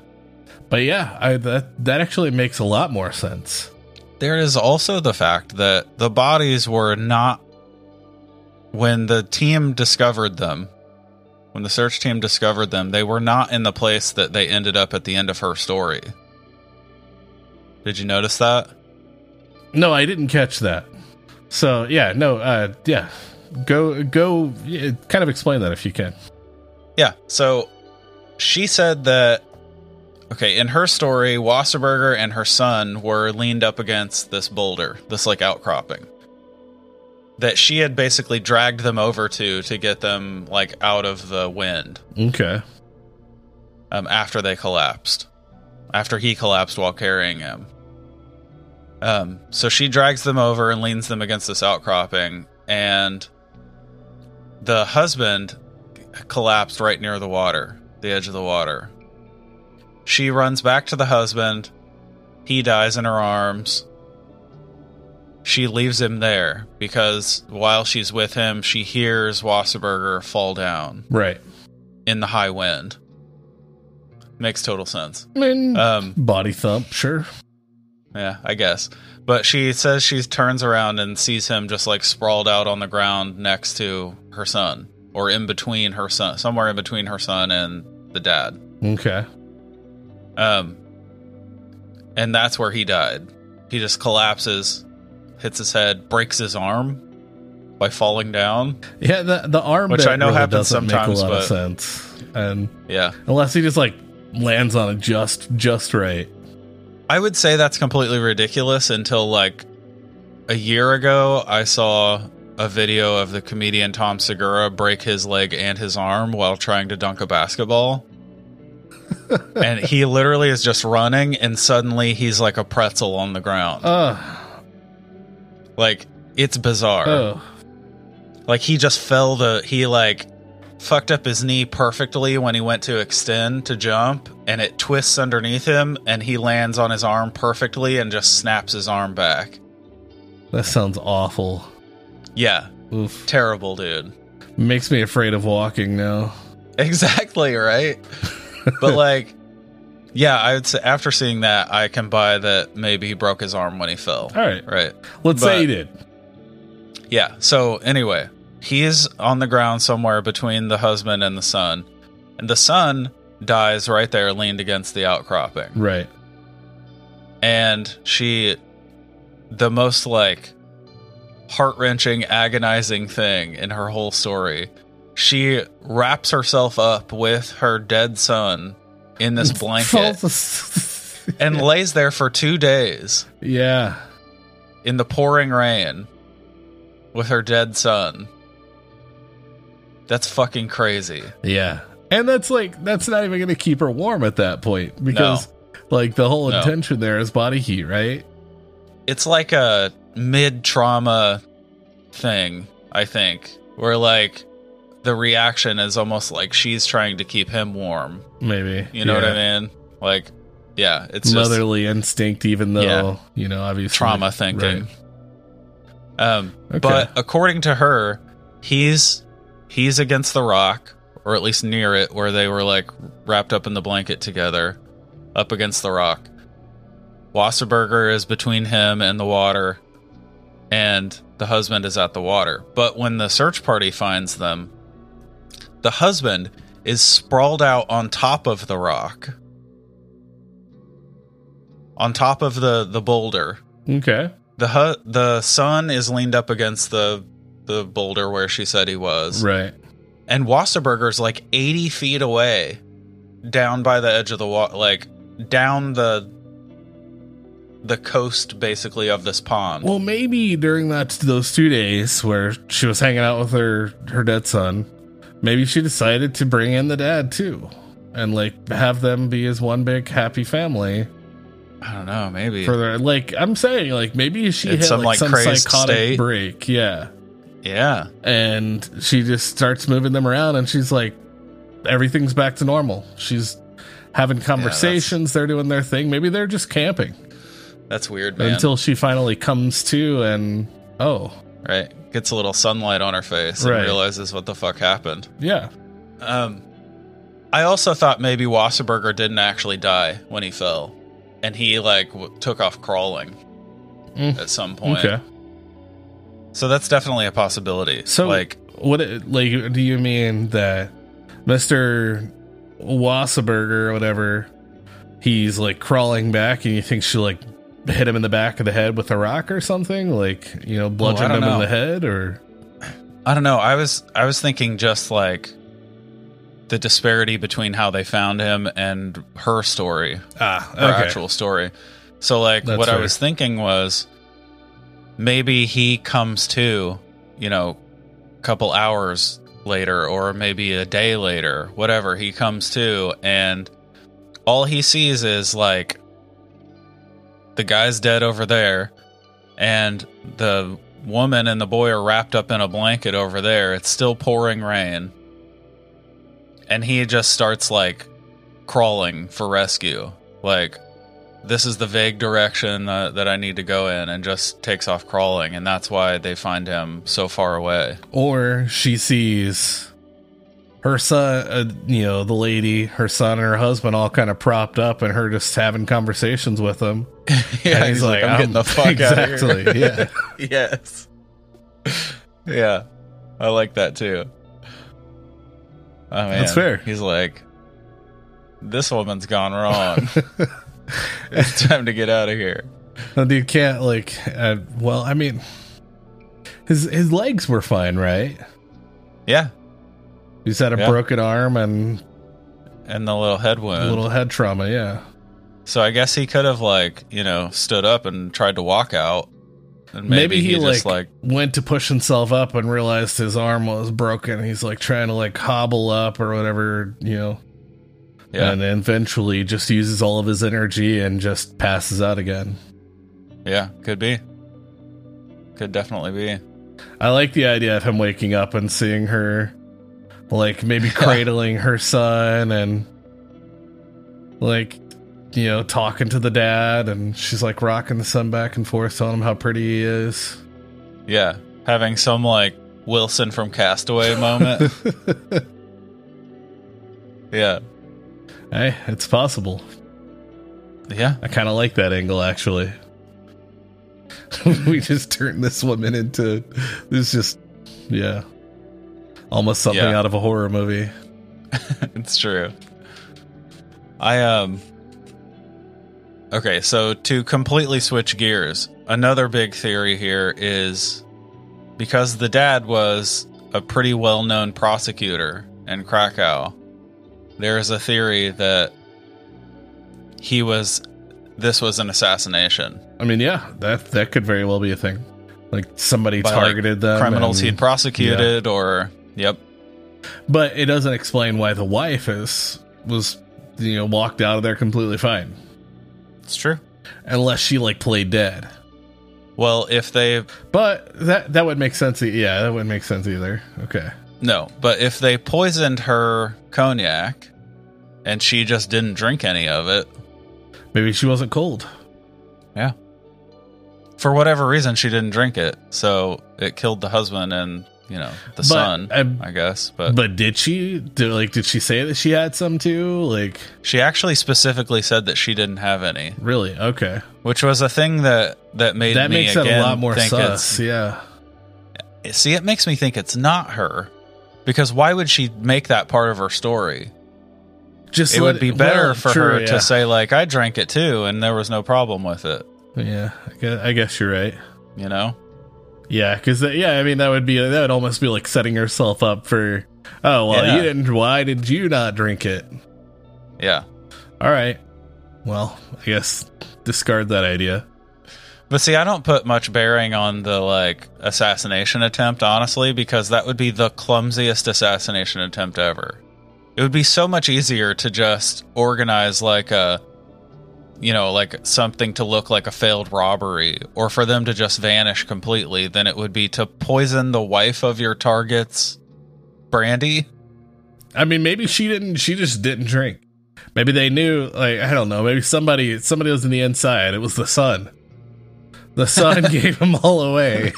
S3: But yeah, I that that actually makes a lot more sense.
S2: There is also the fact that the bodies were not when the team discovered them. When the search team discovered them, they were not in the place that they ended up at the end of her story. Did you notice that?
S3: No, I didn't catch that. So yeah, no, uh, yeah, go go, kind of explain that if you can.
S2: Yeah. So she said that okay, in her story, Wasserberger and her son were leaned up against this boulder, this like outcropping. That she had basically dragged them over to to get them like out of the wind
S3: Okay.
S2: um, after they collapsed. After he collapsed while carrying him. Um, so she drags them over and leans them against this outcropping, and the husband collapsed right near the water, the edge of the water. She runs back to the husband. He dies in her arms. She leaves him there because while she's with him, she hears Wasserberger fall down
S3: Right.
S2: in the high wind. Makes total sense.
S3: I mean,
S2: Um,
S3: body thump, sure.
S2: yeah, I guess. But she says she turns around and sees him just like sprawled out on the ground next to her son, or in between her son, somewhere in between her son and the dad.
S3: Okay.
S2: Um, and that's where he died. He just collapses, hits his head, breaks his arm by falling down.
S3: Yeah, the the arm
S2: Which I know
S3: really
S2: happens sometimes,
S3: make a lot
S2: but-
S3: of sense, and
S2: Yeah.
S3: unless he just like lands on it just just right.
S2: I would say that's completely ridiculous until like a year ago, I saw a video of the comedian Tom Segura break his leg and his arm while trying to dunk a basketball. And he literally is just running, and suddenly he's like a pretzel on the ground.
S3: Uh,
S2: like, it's bizarre.
S3: oh,
S2: Like, he just fell to, he like fucked up his knee perfectly when he went to extend to jump, and it twists underneath him, and he lands on his arm perfectly and just snaps his arm back.
S3: that sounds awful.
S2: Yeah,
S3: Oof.
S2: terrible, dude.
S3: Makes me afraid of walking now.
S2: Exactly, right? but like yeah, I would say after seeing that, I can buy that maybe he broke his arm when he fell.
S3: All right,
S2: Right.
S3: let's
S2: But-
S3: say he did.
S2: Yeah. So anyway, he is on the ground somewhere between the husband and the son. And the son dies right there leaned against the outcropping.
S3: Right.
S2: And she the most like heart-wrenching, agonizing thing in her whole story. She wraps herself up with her dead son in this blanket and lays there for two days
S3: yeah.
S2: in the pouring rain with her dead son. That's fucking crazy.
S3: Yeah. And that's like that's not even gonna keep her warm at that point because like the whole
S2: No.
S3: intention there is body heat, right?
S2: It's like a mid trauma thing, I think, where like the reaction is almost like she's trying to keep him warm.
S3: Maybe.
S2: You know
S3: Yeah.
S2: what I mean? Like, yeah, it's just
S3: Motherly instinct, even though,
S2: Yeah.
S3: you know, obviously
S2: trauma thinking. Um,
S3: Okay.
S2: but according to her, he's he's against the rock, or at least near it, where they were like wrapped up in the blanket together, up against the rock. Wasserberger is between him and the water, and the husband is at the water. But when the search party finds them, the husband is sprawled out on top of the rock, on top of the the boulder
S3: Okay.
S2: the hu- the son is leaned up against the the boulder where she said he was,
S3: Right.
S2: and Wasserberger's like eighty feet away, down by the edge of the water, like down the the coast, basically of this pond.
S3: Well, maybe during that those two days where she was hanging out with her her dead son, maybe she decided to bring in the dad too, and like have them be as one big happy family.
S2: I don't know, maybe.
S3: For their like, I'm saying like maybe she
S2: It's
S3: hit
S2: some,
S3: like,
S2: like,
S3: some psychotic
S2: state.
S3: break, yeah,
S2: yeah,
S3: and she just starts moving them around, and she's like, everything's back to normal. She's having conversations. they're doing their thing. Maybe they're just camping
S2: that's weird, man.
S3: until she finally comes to, and oh
S2: right, gets a little sunlight on her face and realizes what the fuck happened.
S3: yeah,
S2: Um, I also thought maybe Wasserberger didn't actually die when he fell, and he like w- took off crawling
S3: Mm.
S2: at some point.
S3: okay.
S2: So that's definitely a possibility.
S3: So,
S2: like,
S3: what? Like, do you mean that Mister Wasserberger or whatever? He's like crawling back, and you think she like hit him in the back of the head with a rock or something? Like, you know, bludgeoned
S2: don't
S3: him in the head, or
S2: I don't know. I was I was thinking just like the disparity between how they found him and her story,
S3: ah,
S2: her actual story. So like
S3: That's
S2: what I was thinking was maybe he comes to, you know, a couple hours later or maybe a day later, whatever, he comes to and all he sees is like the guy's dead over there and the woman and the boy are wrapped up in a blanket over there. It's still pouring rain. And he just starts like crawling for rescue. Like this is the vague direction that, that I need to go in and just takes off crawling and that's why they find him so far away.
S3: or she sees her son, uh, you know, the lady, her son, and her husband all kind of propped up, and her just having conversations with them.
S2: yeah,
S3: And he's, like,
S2: I'm getting the fuck
S3: exactly,
S2: out of here.
S3: yeah.
S2: yes. Yeah. I like that too. Oh man.
S3: That's fair.
S2: He's like this woman's gone wrong. it's time to get out of here.
S3: And you can't like. Uh, well, I mean, his his legs were fine, right?
S2: Yeah.
S3: He's had a
S2: Yeah.
S3: broken arm and
S2: And the little head wound.
S3: little head trauma. Yeah,
S2: So I guess he could have like, you know, stood up and tried to walk out. And
S3: maybe,
S2: maybe,
S3: he,
S2: just
S3: like, went to push himself up and realized his arm was broken. He's like trying to like hobble up or whatever, you know.
S2: yeah,
S3: And then eventually just uses all of his energy and just passes out again.
S2: yeah, could be. Could definitely be.
S3: I like the idea of him waking up and seeing her, like maybe cradling her son and like, you know, talking to the dad, and she's like rocking the son back and forth, telling him how pretty he is.
S2: Yeah, having some like Wilson from Castaway moment. yeah,
S3: hey, it's possible.
S2: yeah,
S3: I kind of like that angle, actually. we just turned this woman into this, just yeah, almost something
S2: Yeah.
S3: out of a horror movie.
S2: it's true. I um. Okay, so to completely switch gears, another big theory here is because the dad was a pretty well known prosecutor in Krakow, there is a theory that he was this was an assassination
S3: I mean, yeah, that that could very well be a thing. Like somebody
S2: by like,
S3: targeted them.
S2: criminals
S3: and-
S2: he'd prosecuted or yep
S3: but it doesn't explain why the wife is was you know walked out of there completely fine,
S2: it's true
S3: unless she like played dead.
S2: well if they
S3: But that that would make sense. e- Yeah, that wouldn't make sense either. Okay.
S2: no but if they poisoned her cognac and she just didn't drink any of it
S3: Maybe she wasn't cold.
S2: yeah for whatever reason she didn't drink it so it killed the husband and you know the son
S3: um,
S2: i guess but
S3: But did she? Did, like, did she say that she had some too? Like,
S2: she actually specifically said that she didn't have any
S3: really? Okay.
S2: which was a thing that that made
S3: that makes it a lot more sus. Yeah.
S2: see it makes me think it's not her because why would she make that part of her story
S3: Just
S2: it would be better
S3: well,
S2: for
S3: true,
S2: her
S3: yeah.
S2: to say like i drank it too and there was no problem with it
S3: Yeah, I guess, I guess you're right.
S2: you know
S3: Yeah, because yeah, I mean that would be that would almost be like setting yourself up for. Oh well,
S2: Yeah.
S3: you didn't. Why did you not drink it?
S2: yeah
S3: All right. Well, I guess discard that idea.
S2: but see i don't put much bearing on the like assassination attempt honestly because that would be the clumsiest assassination attempt ever it would be so much easier to just organize like a you know like something to look like a failed robbery or for them to just vanish completely than it would be to poison the wife of your target's brandy
S3: I mean, maybe she didn't. She just didn't drink. Maybe they knew. Like I don't know. Maybe somebody somebody was in the inside. It was the sun. The sun gave them all away.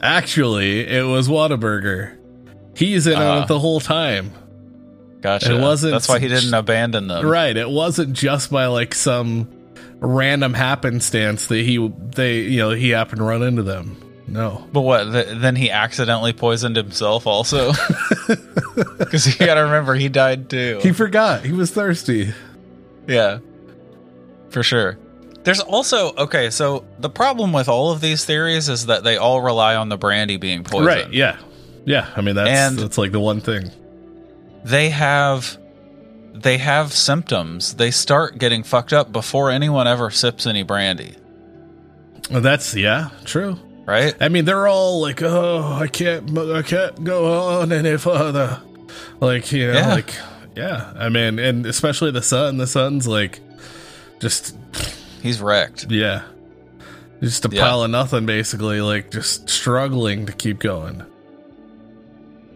S3: Actually, it was Whataburger. He's in on
S2: Ah.
S3: it the whole time.
S2: Gotcha
S3: It wasn't-
S2: that's why he didn't abandon them
S3: Right. It wasn't just by like some random happenstance that he they you know he happened to run into them. No.
S2: but what th- then he accidentally poisoned himself also because you gotta remember he died too
S3: He forgot. He was thirsty.
S2: Yeah, for sure. There's also okay. So the problem with all of these theories is that they all rely on the brandy being poisoned.
S3: Right. Yeah. Yeah. I mean that's
S2: And-
S3: that's like the one thing.
S2: They have they have symptoms. They start getting fucked up before anyone ever sips any brandy.
S3: That's yeah, true.
S2: Right?
S3: I mean, they're all like, "Oh, I can't, I can't go on any further." Like you know,
S2: Yeah.
S3: like yeah. I mean, and especially the son. The son's like, just
S2: He's wrecked.
S3: yeah, just a
S2: Yeah.
S3: pile of nothing, basically. Like just struggling to keep going.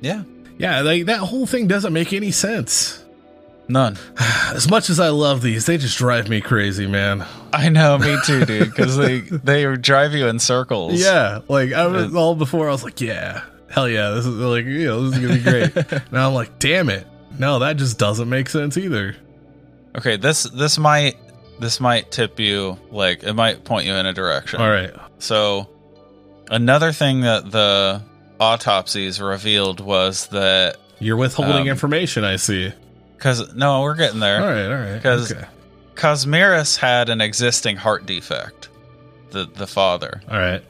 S2: Yeah.
S3: Yeah, like that whole thing doesn't make any sense.
S2: None.
S3: As much as I love these, they just drive me crazy, man.
S2: I know, me too, dude. Because they they drive you in circles.
S3: Yeah, like I was all before. I was like, yeah, hell yeah, this is like, you know, this is gonna be great. now I'm like, damn it, no, that just doesn't make sense either.
S2: Okay. This this might this might tip you like it might point you in a direction.
S3: All right,
S2: So, another thing that the autopsies revealed was that
S3: you're withholding
S2: Um,
S3: information. I see.
S2: because no, we're getting there.
S3: All right, all right,
S2: 'Cause-
S3: okay.
S2: Kazimierz had an existing heart defect, the the father,
S3: all right,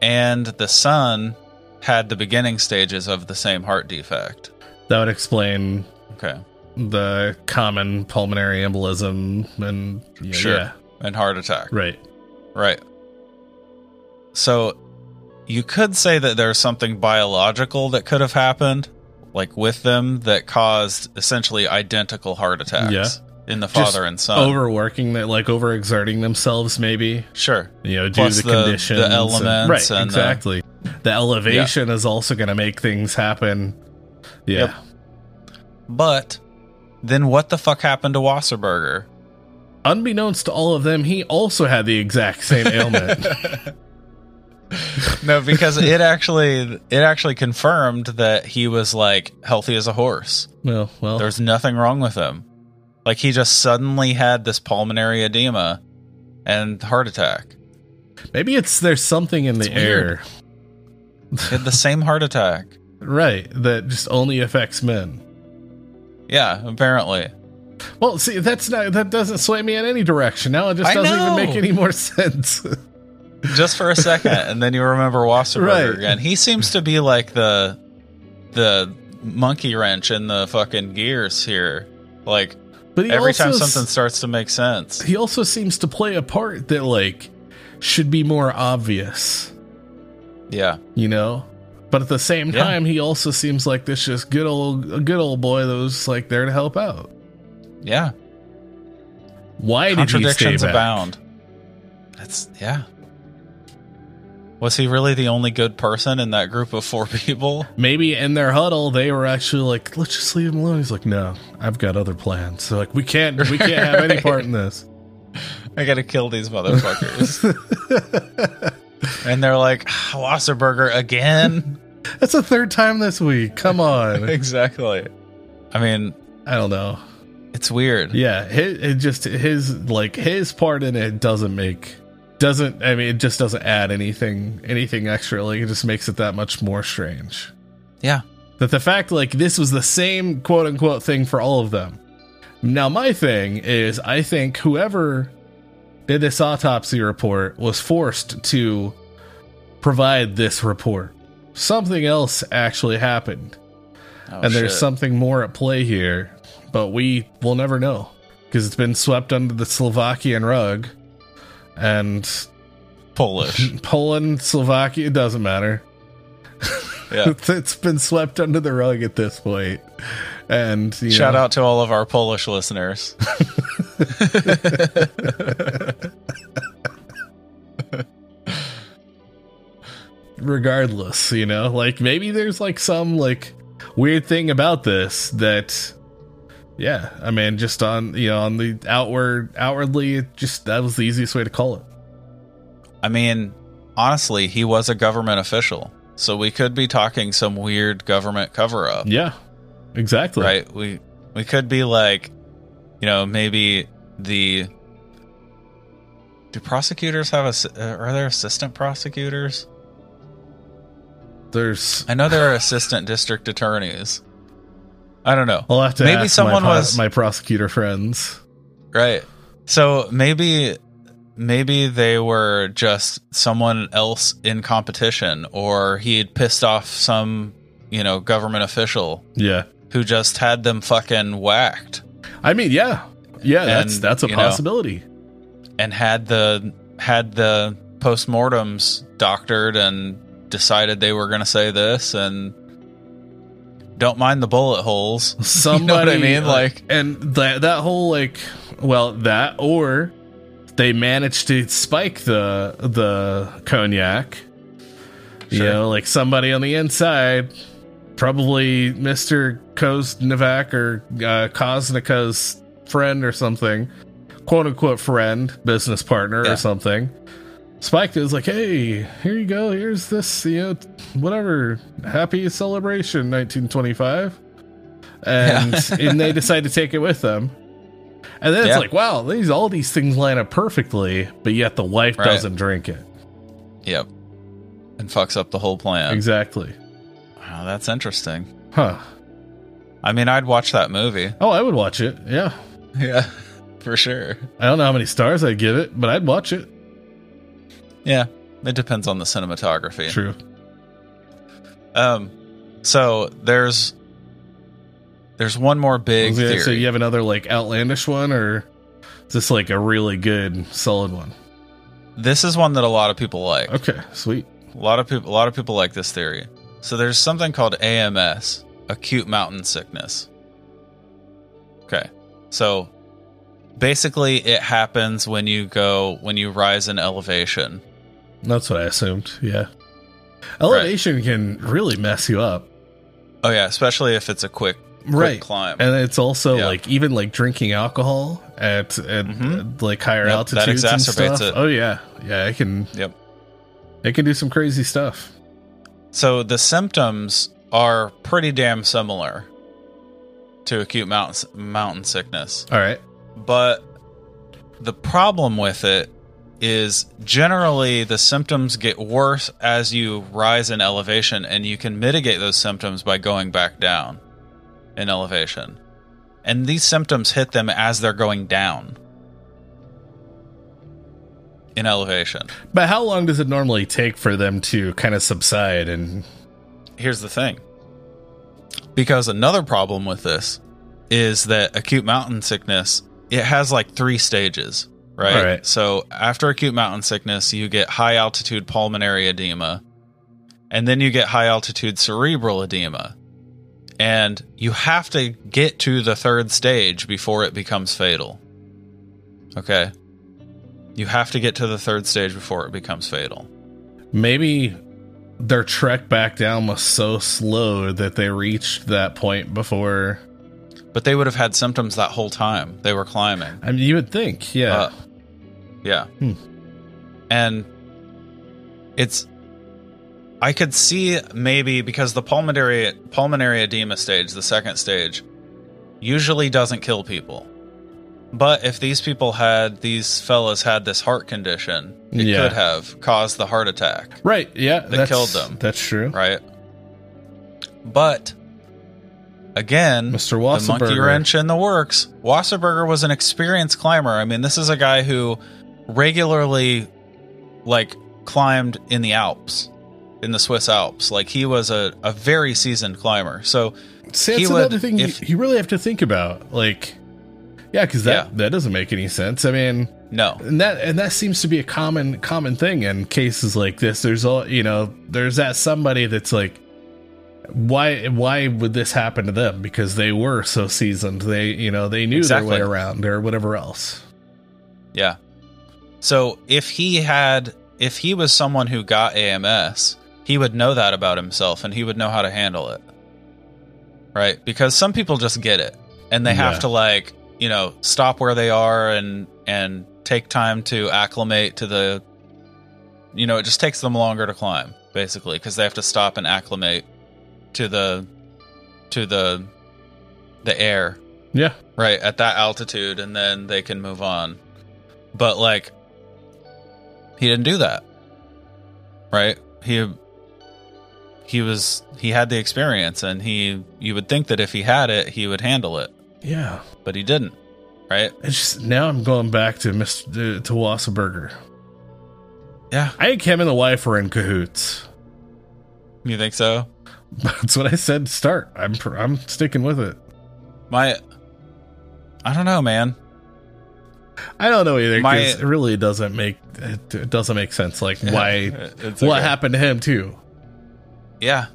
S2: and the son had the beginning stages of the same heart defect.
S3: that would explain
S2: Okay,
S3: the common pulmonary embolism and yeah,
S2: Sure.
S3: yeah,
S2: and heart attack.
S3: right.
S2: Right. So, you could say that there's something biological that could have happened, like with them, that caused essentially identical heart attacks.
S3: Yeah.
S2: In the
S3: Just
S2: father and son.
S3: Overworking that, like overexerting themselves, maybe.
S2: Sure.
S3: you know, due
S2: Plus
S3: to the,
S2: the-
S3: conditions,
S2: the
S3: and-
S2: elements
S3: right?
S2: and
S3: exactly. The, elevation is also going to make things happen. Yeah,
S2: Yep. But then what the fuck happened to Wasserberger?
S3: unbeknownst to all of them, he also had the exact same ailment.
S2: No, because it actually it actually confirmed that he was like healthy as a horse.
S3: well, well,
S2: There's nothing wrong with him. Like he just suddenly had this pulmonary edema and heart attack.
S3: maybe it's there's something in the
S2: weird.
S3: air,
S2: had the same heart attack.
S3: right? That just only affects men.
S2: Yeah, apparently.
S3: Well, see, that's not that doesn't sway me in any direction. Now it just
S2: I
S3: doesn't even make any more sense.
S2: Just for a second, and then you remember Wasserberger
S3: Right.
S2: again. He seems to be like the the monkey wrench in the fucking gears here. Like
S3: But
S2: every time
S3: also s-
S2: something starts to make sense.
S3: he also seems to play a part that like should be more obvious,
S2: Yeah.
S3: you know. But at the same
S2: Yeah.
S3: time, he also seems like this just good old a good old boy that was like there to help out.
S2: Yeah.
S3: Why did he stay
S2: Contradictions
S3: back?
S2: abound. That's yeah. Was he really the only good person in that group of four people?
S3: Maybe in their huddle they were actually like, let's just leave him alone. He's like, no, I've got other plans. So like, we can't we can't have any part in this.
S2: I gotta kill these motherfuckers. and they're like, "Ah, Wasserberger again?
S3: That's the third time this week. Come on.
S2: exactly. I mean,
S3: I don't know.
S2: it's weird.
S3: Yeah, his, it just his like his part in it doesn't make doesn't I mean it just doesn't add anything anything extra. Like it just makes it that much more strange.
S2: Yeah.
S3: That the fact like this was the same quote unquote thing for all of them. Now my thing is I think whoever did this autopsy report was forced to provide this report. Something else actually happened
S2: Oh,
S3: and there's
S2: shit.
S3: something more at play here, but we will never know because it's been swept under the Slovakian rug, and
S2: Polish.
S3: Poland, Slovakia, it doesn't matter.
S2: Yeah.
S3: It's- it's been swept under the rug at this point. And you
S2: Shout
S3: know,
S2: out to all of our Polish listeners.
S3: regardless, you know, like maybe there's like some like weird thing about this that, yeah, I mean, just on you know on the outward outwardly, it just that was the easiest way to call it.
S2: I mean, honestly, he was a government official. So we could be talking some weird government cover up.
S3: Yeah, exactly.
S2: right we we could be like you know maybe the do prosecutors have a uh, are there assistant prosecutors
S3: There's
S2: i know there are assistant district attorneys i don't know.
S3: I'll have to
S2: Maybe
S3: ask
S2: someone
S3: my,
S2: was-
S3: my prosecutor friends.
S2: right. So maybe maybe they were just someone else in competition or he had pissed off some you know government official
S3: Yeah,
S2: who just had them fucking whacked.
S3: I mean, yeah, yeah, that's
S2: And,
S3: that's a
S2: you know,
S3: possibility.
S2: and had the had the postmortems doctored and decided they were going to say this and don't mind the bullet holes.
S3: Somebody,
S2: you know what I mean?
S3: uh,
S2: Like,
S3: and that that whole like, well, that or they managed to spike the the cognac. You know, like somebody on the inside, probably Mister Koznevak or uh, Kosnica's friend or something, quote unquote friend, business partner
S2: Yeah.
S3: or something. Spiked it was like, hey, here you go. Here's this, you know, whatever. Happy celebration, 1925. And and they decide to take it with them. And then it's like, wow, these all these things line up perfectly, but yet the wife
S2: Right.
S3: doesn't drink it.
S2: yep. And fucks up the whole plan.
S3: Exactly.
S2: Wow, that's interesting.
S3: Huh.
S2: I mean, I'd watch that movie.
S3: Oh, I would watch it. Yeah.
S2: Yeah, for sure.
S3: I don't know how many stars I'd give it, but I'd watch it.
S2: Yeah, it depends on the cinematography.
S3: True.
S2: Um, so there's there's one more big theory.
S3: say, you have another like outlandish one, or is this like a really good, solid one?
S2: This is one that a lot of people like.
S3: Okay, sweet.
S2: A lot of people a lot of people like this theory. So there's something called AMS, acute mountain sickness. Okay. So basically it happens when you go when you rise in elevation.
S3: That's what I assumed. Yeah. Elevation can really mess you up.
S2: Oh yeah, especially if it's a quick, quick
S3: Right.
S2: climb.
S3: And it's also
S2: Yeah.
S3: like even like drinking alcohol at at
S2: Mhm.
S3: uh, like higher
S2: Yep, that
S3: altitudes and stuff.
S2: it.
S3: Oh yeah, yeah. It can
S2: yep.
S3: it can do some crazy stuff.
S2: So the symptoms are pretty damn similar to acute mountain mountain sickness.
S3: All right.
S2: But the problem with it is generally the symptoms get worse as you rise in elevation, and you can mitigate those symptoms by going back down in elevation. And these symptoms hit them as they're going down. in elevation.
S3: But how long does it normally take for them to kind of subside and
S2: Here's the thing. Because another problem with this is that acute mountain sickness, it has like three stages, right?
S3: All right.
S2: So after acute mountain sickness, you get high altitude pulmonary edema, and then you get high altitude cerebral edema. And you have to get to the third stage before it becomes fatal. Okay. You have to get to the third stage before it becomes fatal.
S3: maybe their trek back down was so slow that they reached that point before
S2: But they would have had symptoms that whole time they were climbing.
S3: I mean you would think, yeah.
S2: Uh, yeah.
S3: Hmm.
S2: And it's I could see maybe because the pulmonary pulmonary edema stage, the second stage, usually doesn't kill people. But if these people had these fellas had this heart condition, it
S3: Yeah.
S2: could have caused the heart attack,
S3: right, yeah. That
S2: killed them.
S3: That's true.
S2: right? But again,
S3: Mr.
S2: the monkey wrench in the works. Wasserberger was an experienced climber. I mean, this is a guy who regularly like climbed in the Alps, in the Swiss Alps. Like he was a, a very seasoned climber. So
S3: See, that's
S2: would-
S3: another thing you, you really have to think about. Like yeah, because that,
S2: Yeah.
S3: that doesn't make any sense. I mean,
S2: no,
S3: and that and that seems to be a common common thing in cases like this. There's all you know. There's that somebody that's like, why why would this happen to them? Because they were so seasoned. They you know they knew
S2: Exactly.
S3: their way around or whatever else.
S2: yeah. So if he had, if he was someone who got AMS, he would know that about himself and he would know how to handle it. Right? Because some people just get it and they
S3: Yeah.
S2: have to like, you know, stop where they are and and take time to acclimate to the you know, it just takes them longer to climb basically because they have to stop and acclimate to the to the the air.
S3: Yeah,
S2: right at that altitude and then they can move on. But like he didn't do that. Right? He he was he had the experience and he you would think that if he had it he would handle it.
S3: Yeah.
S2: but he didn't. Right?
S3: It's just now I'm going back to Mr. to Wasserberger.
S2: yeah.
S3: I think him and the wife were in cahoots.
S2: you think so
S3: That's what I said. to Start. I'm pr- I'm sticking with it.
S2: my i don't know man
S3: I don't know either.
S2: My-
S3: it really doesn't make it, doesn't make sense. Like why what
S2: okay.
S3: happened to him too?
S2: Yeah.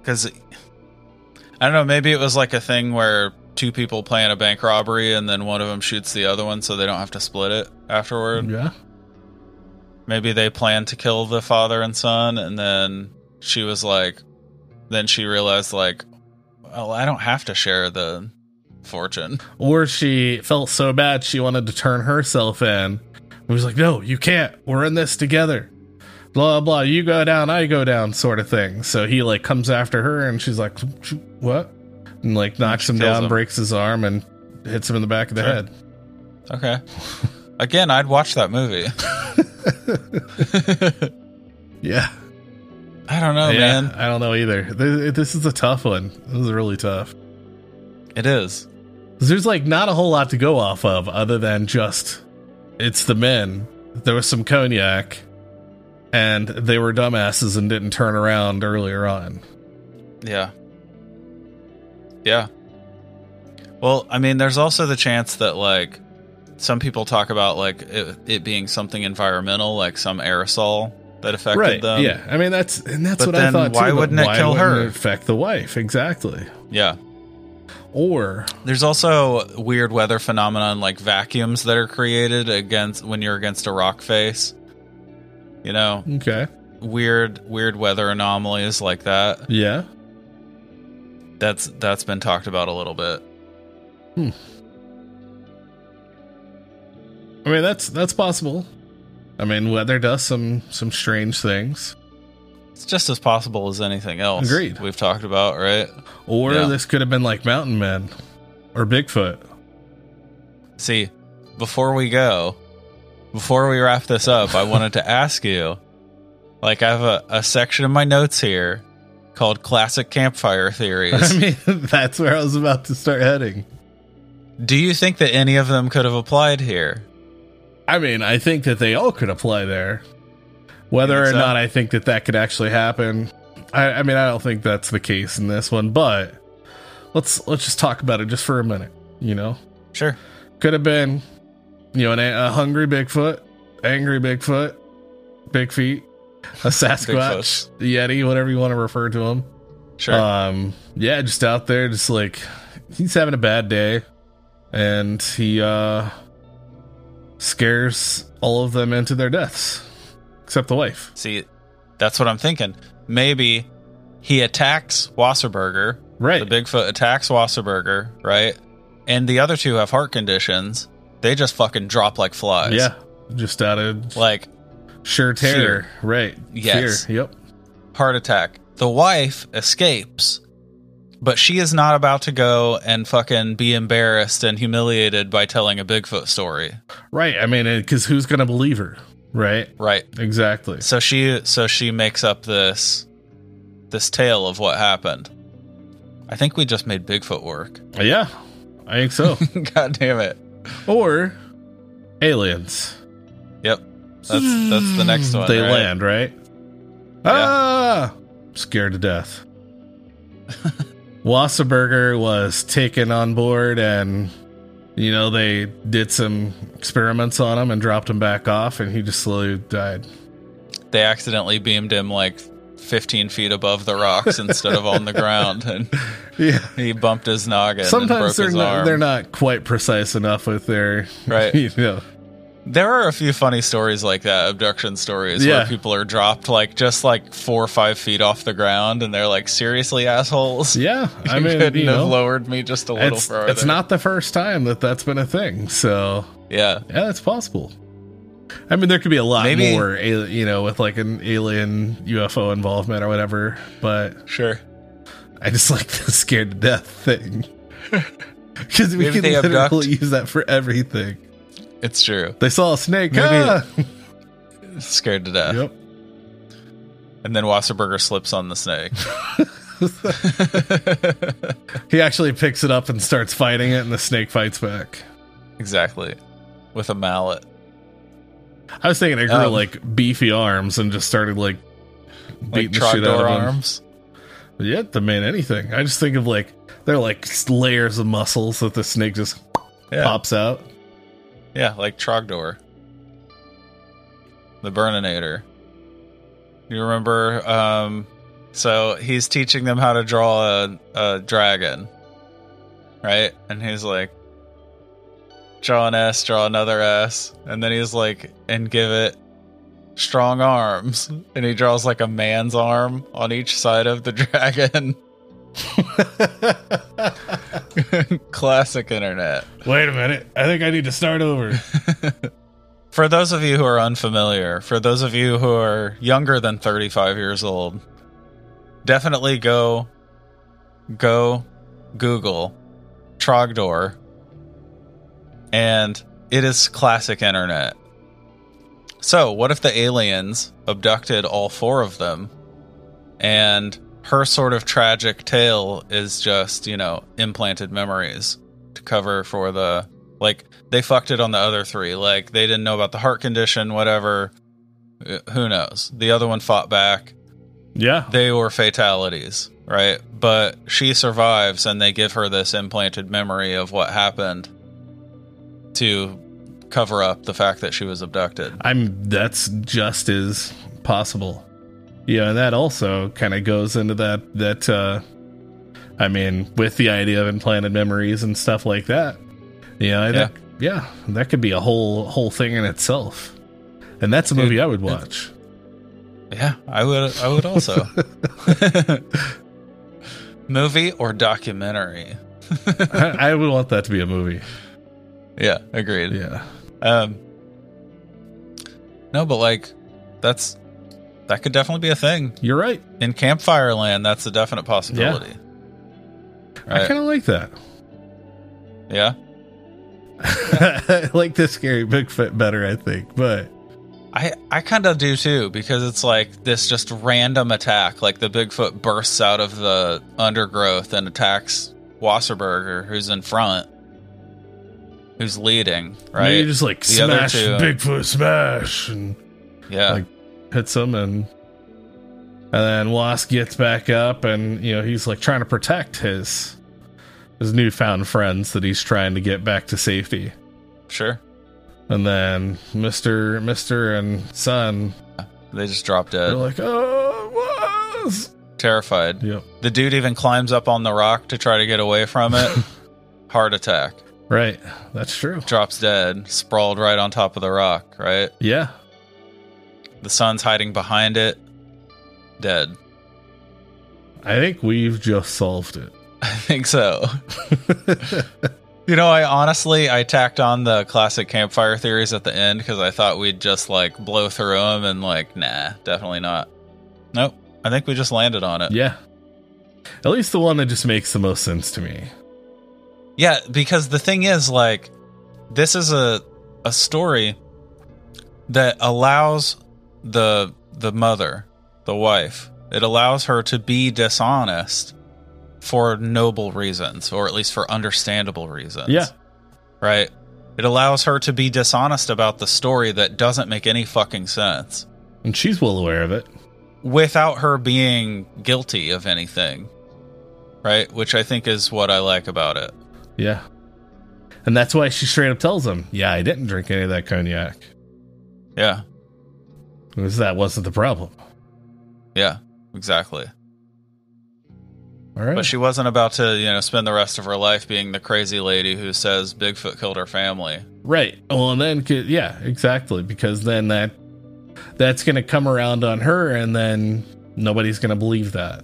S2: Because I don't know, maybe it was like a thing where two people plan a bank robbery and then one of them shoots the other one so they don't have to split it afterward.
S3: Yeah.
S2: Maybe they plan to kill the father and son and then she was like, then she realized, like, well, I don't have to share the fortune.
S3: Or she felt so bad she wanted to turn herself in. He was like, "No, you can't. We're in this together." Blah blah. You go down, I go down, sort of thing. So he like comes after her, and she's like, "What?" And like knocks him down,
S2: him.
S3: breaks his arm, and hits him in the back of the
S2: Sure.
S3: head.
S2: Okay. Again, I'd watch that movie.
S3: Yeah.
S2: I don't know,
S3: yeah.
S2: Man.
S3: I don't know either. Th- This is a tough one. This is really tough.
S2: It is.
S3: There's like not a whole lot to go off of other than just it's the men. There was some cognac, and they were dumbasses and didn't turn around earlier on.
S2: Yeah. Yeah. Well, I mean, there's also the chance that, like, some people talk about, like, it, it being something environmental, like some aerosol that affected
S3: right?
S2: them.
S3: yeah, I mean that's and that's
S2: But
S3: what I thought.
S2: why
S3: too,
S2: wouldn't it
S3: why
S2: kill
S3: wouldn't
S2: her?
S3: it affect the wife exactly?
S2: Yeah.
S3: Or
S2: There's also weird weather phenomenon like vacuums that are created against when you're against a rock face. You know,
S3: okay,
S2: weird weird weather anomalies like that.
S3: yeah,
S2: That's that's been talked about a little bit. Hmm.
S3: I mean that's that's possible. I mean weather does some some strange things.
S2: It's just as possible as anything else.
S3: Agreed.
S2: We've talked about, right?
S3: Or
S2: Yeah.
S3: this could have been like mountain men or Bigfoot.
S2: See, before we go, before we wrap this up, I wanted to ask you like, I have a, a section of my notes here called Classic Campfire Theories.
S3: I mean that's where I was about to start heading.
S2: Do you think that any of them could have applied here?
S3: I mean, I think that they all could apply there. Whether or
S2: so?
S3: not I think that that could actually happen, I, I mean, I don't think that's the case in this one. But let's let's just talk about it just for a minute. You know,
S2: Sure.
S3: could have been, you know, an, a hungry Bigfoot, angry Bigfoot, big feet, a Sasquatch, Yeti, whatever you want to refer to him.
S2: Sure.
S3: Um, yeah, just out there, just like he's having a bad day, and he uh scares all of them into their deaths, except the wife.
S2: See, that's what I'm thinking. Maybe he attacks Wasserberger.
S3: Right.
S2: The Bigfoot attacks Wasserberger, right? And the other two have heart conditions. They just fucking drop like flies.
S3: yeah, just out of
S2: Like
S3: sheer terror. Right.
S2: Yes.
S3: Fear. Yep.
S2: heart attack. The wife escapes, but she is not about to go and fucking be embarrassed and humiliated by telling a Bigfoot story.
S3: Right. I mean, because who's gonna believe her? Right.
S2: Right.
S3: Exactly.
S2: So she so she makes up this this tale of what happened. I think we just made Bigfoot work.
S3: Yeah, I think so.
S2: God damn it.
S3: or aliens.
S2: Yep. That's that's the next one.
S3: They
S2: right?
S3: land, right? Ah, scared to death. Wasserberger was taken on board, and you know they did some experiments on him and dropped him back off, and he just slowly died.
S2: They accidentally beamed him like 15 feet above the rocks instead of on the ground, and
S3: Yeah.
S2: he bumped his noggin. and
S3: Sometimes
S2: broke
S3: they're
S2: his
S3: not,
S2: arm.
S3: they're not quite precise enough with their
S2: Right.
S3: You know,
S2: There are a few funny stories like that, abduction stories,
S3: Yeah.
S2: where people are dropped like just like four or five feet off the ground, and they're like, "Seriously, assholes!
S3: yeah. I mean,
S2: couldn't
S3: you
S2: have lowered me just a little
S3: it's
S2: further."
S3: it's not the first time that that's been a thing. So
S2: Yeah,
S3: Yeah, it's possible. I mean, there could be a lot
S2: Maybe-
S3: more, you know, with like an alien UFO involvement or whatever. But
S2: sure.
S3: I just like the scared to death thing because we
S2: Maybe
S3: can literally
S2: abduct-
S3: use that for everything.
S2: It's true.
S3: They saw a snake.
S2: Maybe-
S3: ah!
S2: Scared to death.
S3: yep.
S2: And then Wasserberger slips on the snake.
S3: He actually picks it up and starts fighting it, and the snake fights back.
S2: exactly. With a mallet.
S3: I was thinking it grew
S2: Um,
S3: like beefy arms and just started like
S2: Like
S3: beating the shit out of him.
S2: arms.
S3: Yeah, the man anything. I just think of like they're like layers of muscles that the snake just
S2: Yeah.
S3: pops out.
S2: Yeah, like Trogdor. The Burninator. You remember? Um, so he's teaching them how to draw a, a dragon, right? And he's like, draw an S, draw another S. And then he's like, and give it strong arms. And he draws like a man's arm on each side of the dragon. Classic internet.
S3: Wait a minute. I think I need to start over.
S2: For those of you who are unfamiliar, for those of you who are younger than 35 years old, definitely go go Google Trogdor and it is classic internet. So, what if the aliens abducted all four of them and her sort of tragic tale is just, you know, implanted memories to cover for the like they fucked it on the other three. Like they didn't know about the heart condition, whatever. Uh, Who knows? The other one fought back.
S3: yeah.
S2: They were fatalities, right? But she survives, and they give her this implanted memory of what happened to cover up the fact that she was abducted.
S3: I'm that's just as possible. Yeah, and that also kind of goes into that that uh I mean, with the idea of implanted memories and stuff like that. You know,
S2: Yeah.
S3: that, yeah, that could be a whole whole thing in itself. And that's a
S2: Dude,
S3: movie I would watch.
S2: Yeah, I would. I would also. Movie or documentary?
S3: I, I would want that to be a movie.
S2: Yeah, agreed.
S3: Yeah.
S2: Um, no, but like, that's that could definitely be a thing
S3: You're right.
S2: in Campfire Land. That's a definite possibility.
S3: I
S2: Right?
S3: kind of like that.
S2: Yeah,
S3: I like the scary Bigfoot better, I think. But
S2: I I kind of do too because it's like this just random attack. Like the Bigfoot bursts out of the undergrowth and attacks Wasserberger, who's in front, who's leading,
S3: And
S2: right?
S3: he just like
S2: The
S3: smash Bigfoot smash and
S2: yeah,
S3: like, hits him and and then Wasp gets back up and you know he's like trying to protect his his newfound friends that he's trying to get back to safety.
S2: sure.
S3: And then Mister Mister and Son
S2: They just drop
S3: they're
S2: dead,
S3: like, oh, Wasp.
S2: terrified.
S3: Yep.
S2: The dude even climbs up on the rock to try to get away from it. Heart attack.
S3: Right. That's true.
S2: Drops dead, sprawled right on top of the rock, right?
S3: Yeah.
S2: The sun's hiding behind it. Dead.
S3: I think we've just solved it.
S2: I think so. You know, I honestly I tacked on the classic campfire theories at the end because I thought we'd just like blow through them and like, nah, definitely not. Nope. I think we just landed on it.
S3: yeah. At least the one that just makes the most sense to me.
S2: Yeah, because the thing is, like, this is a a story that allows the the mother, the wife, it allows her to be dishonest for noble reasons, or at least for understandable reasons.
S3: Yeah.
S2: Right? It allows her to be dishonest about the story that doesn't make any fucking sense
S3: And she's well aware of it.
S2: without her being guilty of anything. Right? Which I think is what I like about it.
S3: Yeah. And that's why she straight up tells him, Yeah, I didn't drink any of that cognac.
S2: Yeah.
S3: Because that wasn't the problem.
S2: Yeah. Exactly.
S3: All right.
S2: But she wasn't about to, you know, spend the rest of her life being the crazy lady who says Bigfoot killed her family.
S3: right. Well, and then, yeah, exactly. Because then that that's going to come around on her, and then nobody's going to believe that.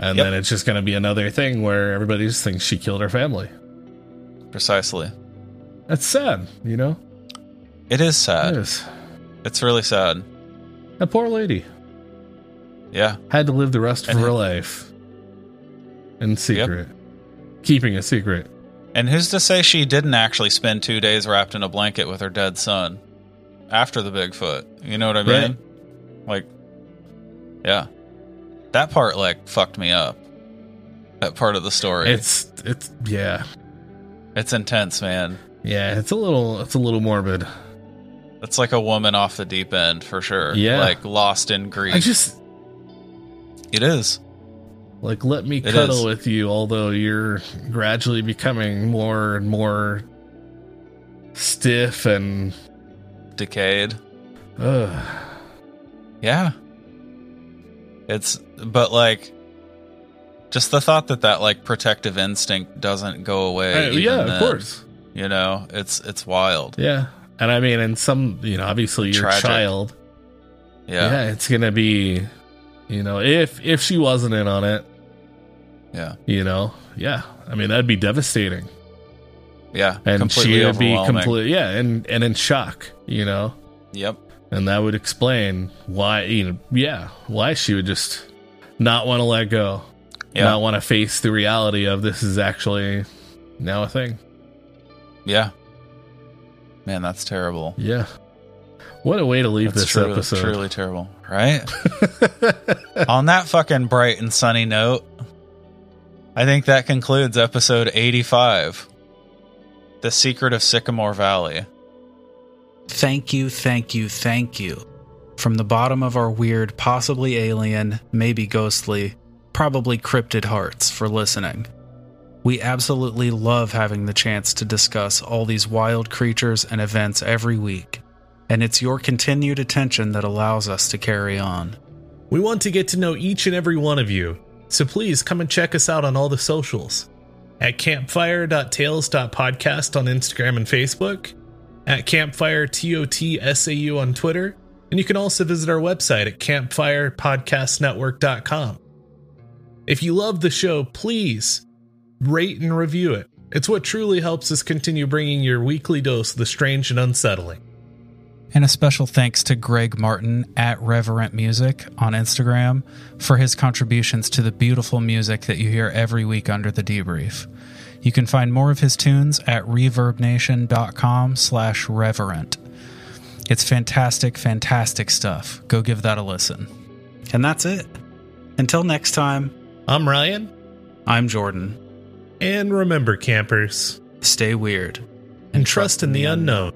S3: And
S2: Yep.
S3: then it's just going to be another thing where everybody just thinks she killed her family.
S2: Precisely.
S3: That's sad, you know?
S2: It is sad.
S3: is.
S2: It's really sad.
S3: That poor lady
S2: Yeah.
S3: had to live the rest of
S2: And-
S3: her life in secret, keeping a secret.
S2: And who's to say she didn't actually spend two days wrapped in a blanket with her dead son after the Bigfoot? You know what I mean?
S3: Right.
S2: Like, yeah. That part, like, fucked me up. That part of the story.
S3: It's it's yeah.
S2: it's intense, man.
S3: Yeah, it's a little it's a little morbid.
S2: It's like a woman off the deep end for sure.
S3: Yeah.
S2: Like lost in grief.
S3: I just
S2: it is.
S3: like let me
S2: It
S3: cuddle
S2: is.
S3: with you although you're gradually becoming more and more stiff and
S2: Decayed.
S3: uh
S2: Yeah. It's, but like, just the thought that that like protective instinct doesn't go away.
S3: yeah, of course.
S2: You know, it's, it's wild.
S3: Yeah. And I mean and some you know, obviously your
S2: Tragic.
S3: child.
S2: Yeah.
S3: yeah, it's gonna be you know, if if she wasn't in on it,
S2: Yeah.
S3: you know, yeah. I mean that'd be devastating.
S2: Yeah.
S3: And
S2: completely
S3: she would be
S2: overwhelming.
S3: complete yeah, and and in shock, you know.
S2: Yep.
S3: and that would explain why you know yeah why she would just not want to let go
S2: Yeah.
S3: not want to face the reality of this is actually now a thing
S2: Yeah. Man, that's terrible.
S3: yeah what a way to leave
S2: That's
S3: this
S2: truly,
S3: episode
S2: truly terrible. Right? On that fucking bright and sunny note, I think that concludes episode 85 The Secret of Sycamore Valley.
S4: Thank you, thank you, thank you. From the bottom of our weird, possibly alien, maybe ghostly, probably cryptid hearts for listening. We absolutely love having the chance to discuss all these wild creatures and events every week, and it's your continued attention that allows us to carry on.
S5: We want to get to know each and every one of you, so please come and check us out on all the socials at campfire.tales.podcast on Instagram and Facebook, at campfire TOTSAU on Twitter, and you can also visit our website at campfirepodcastnetwork.com. If you love the show, please rate and review it. It's what truly helps us continue bringing your weekly dose of the strange and unsettling.
S2: And a special thanks to Greg Martin at Reverent Music on Instagram for his contributions to the beautiful music that you hear every week under the debrief. You can find more of his tunes at reverbnation.com slash reverent. It's fantastic, fantastic stuff. Go give that a listen.
S4: And that's it. Until next time,
S5: I'm Ryan,
S4: I'm Jordan.
S5: And remember, campers.
S4: Stay weird
S3: and trust in the unknown.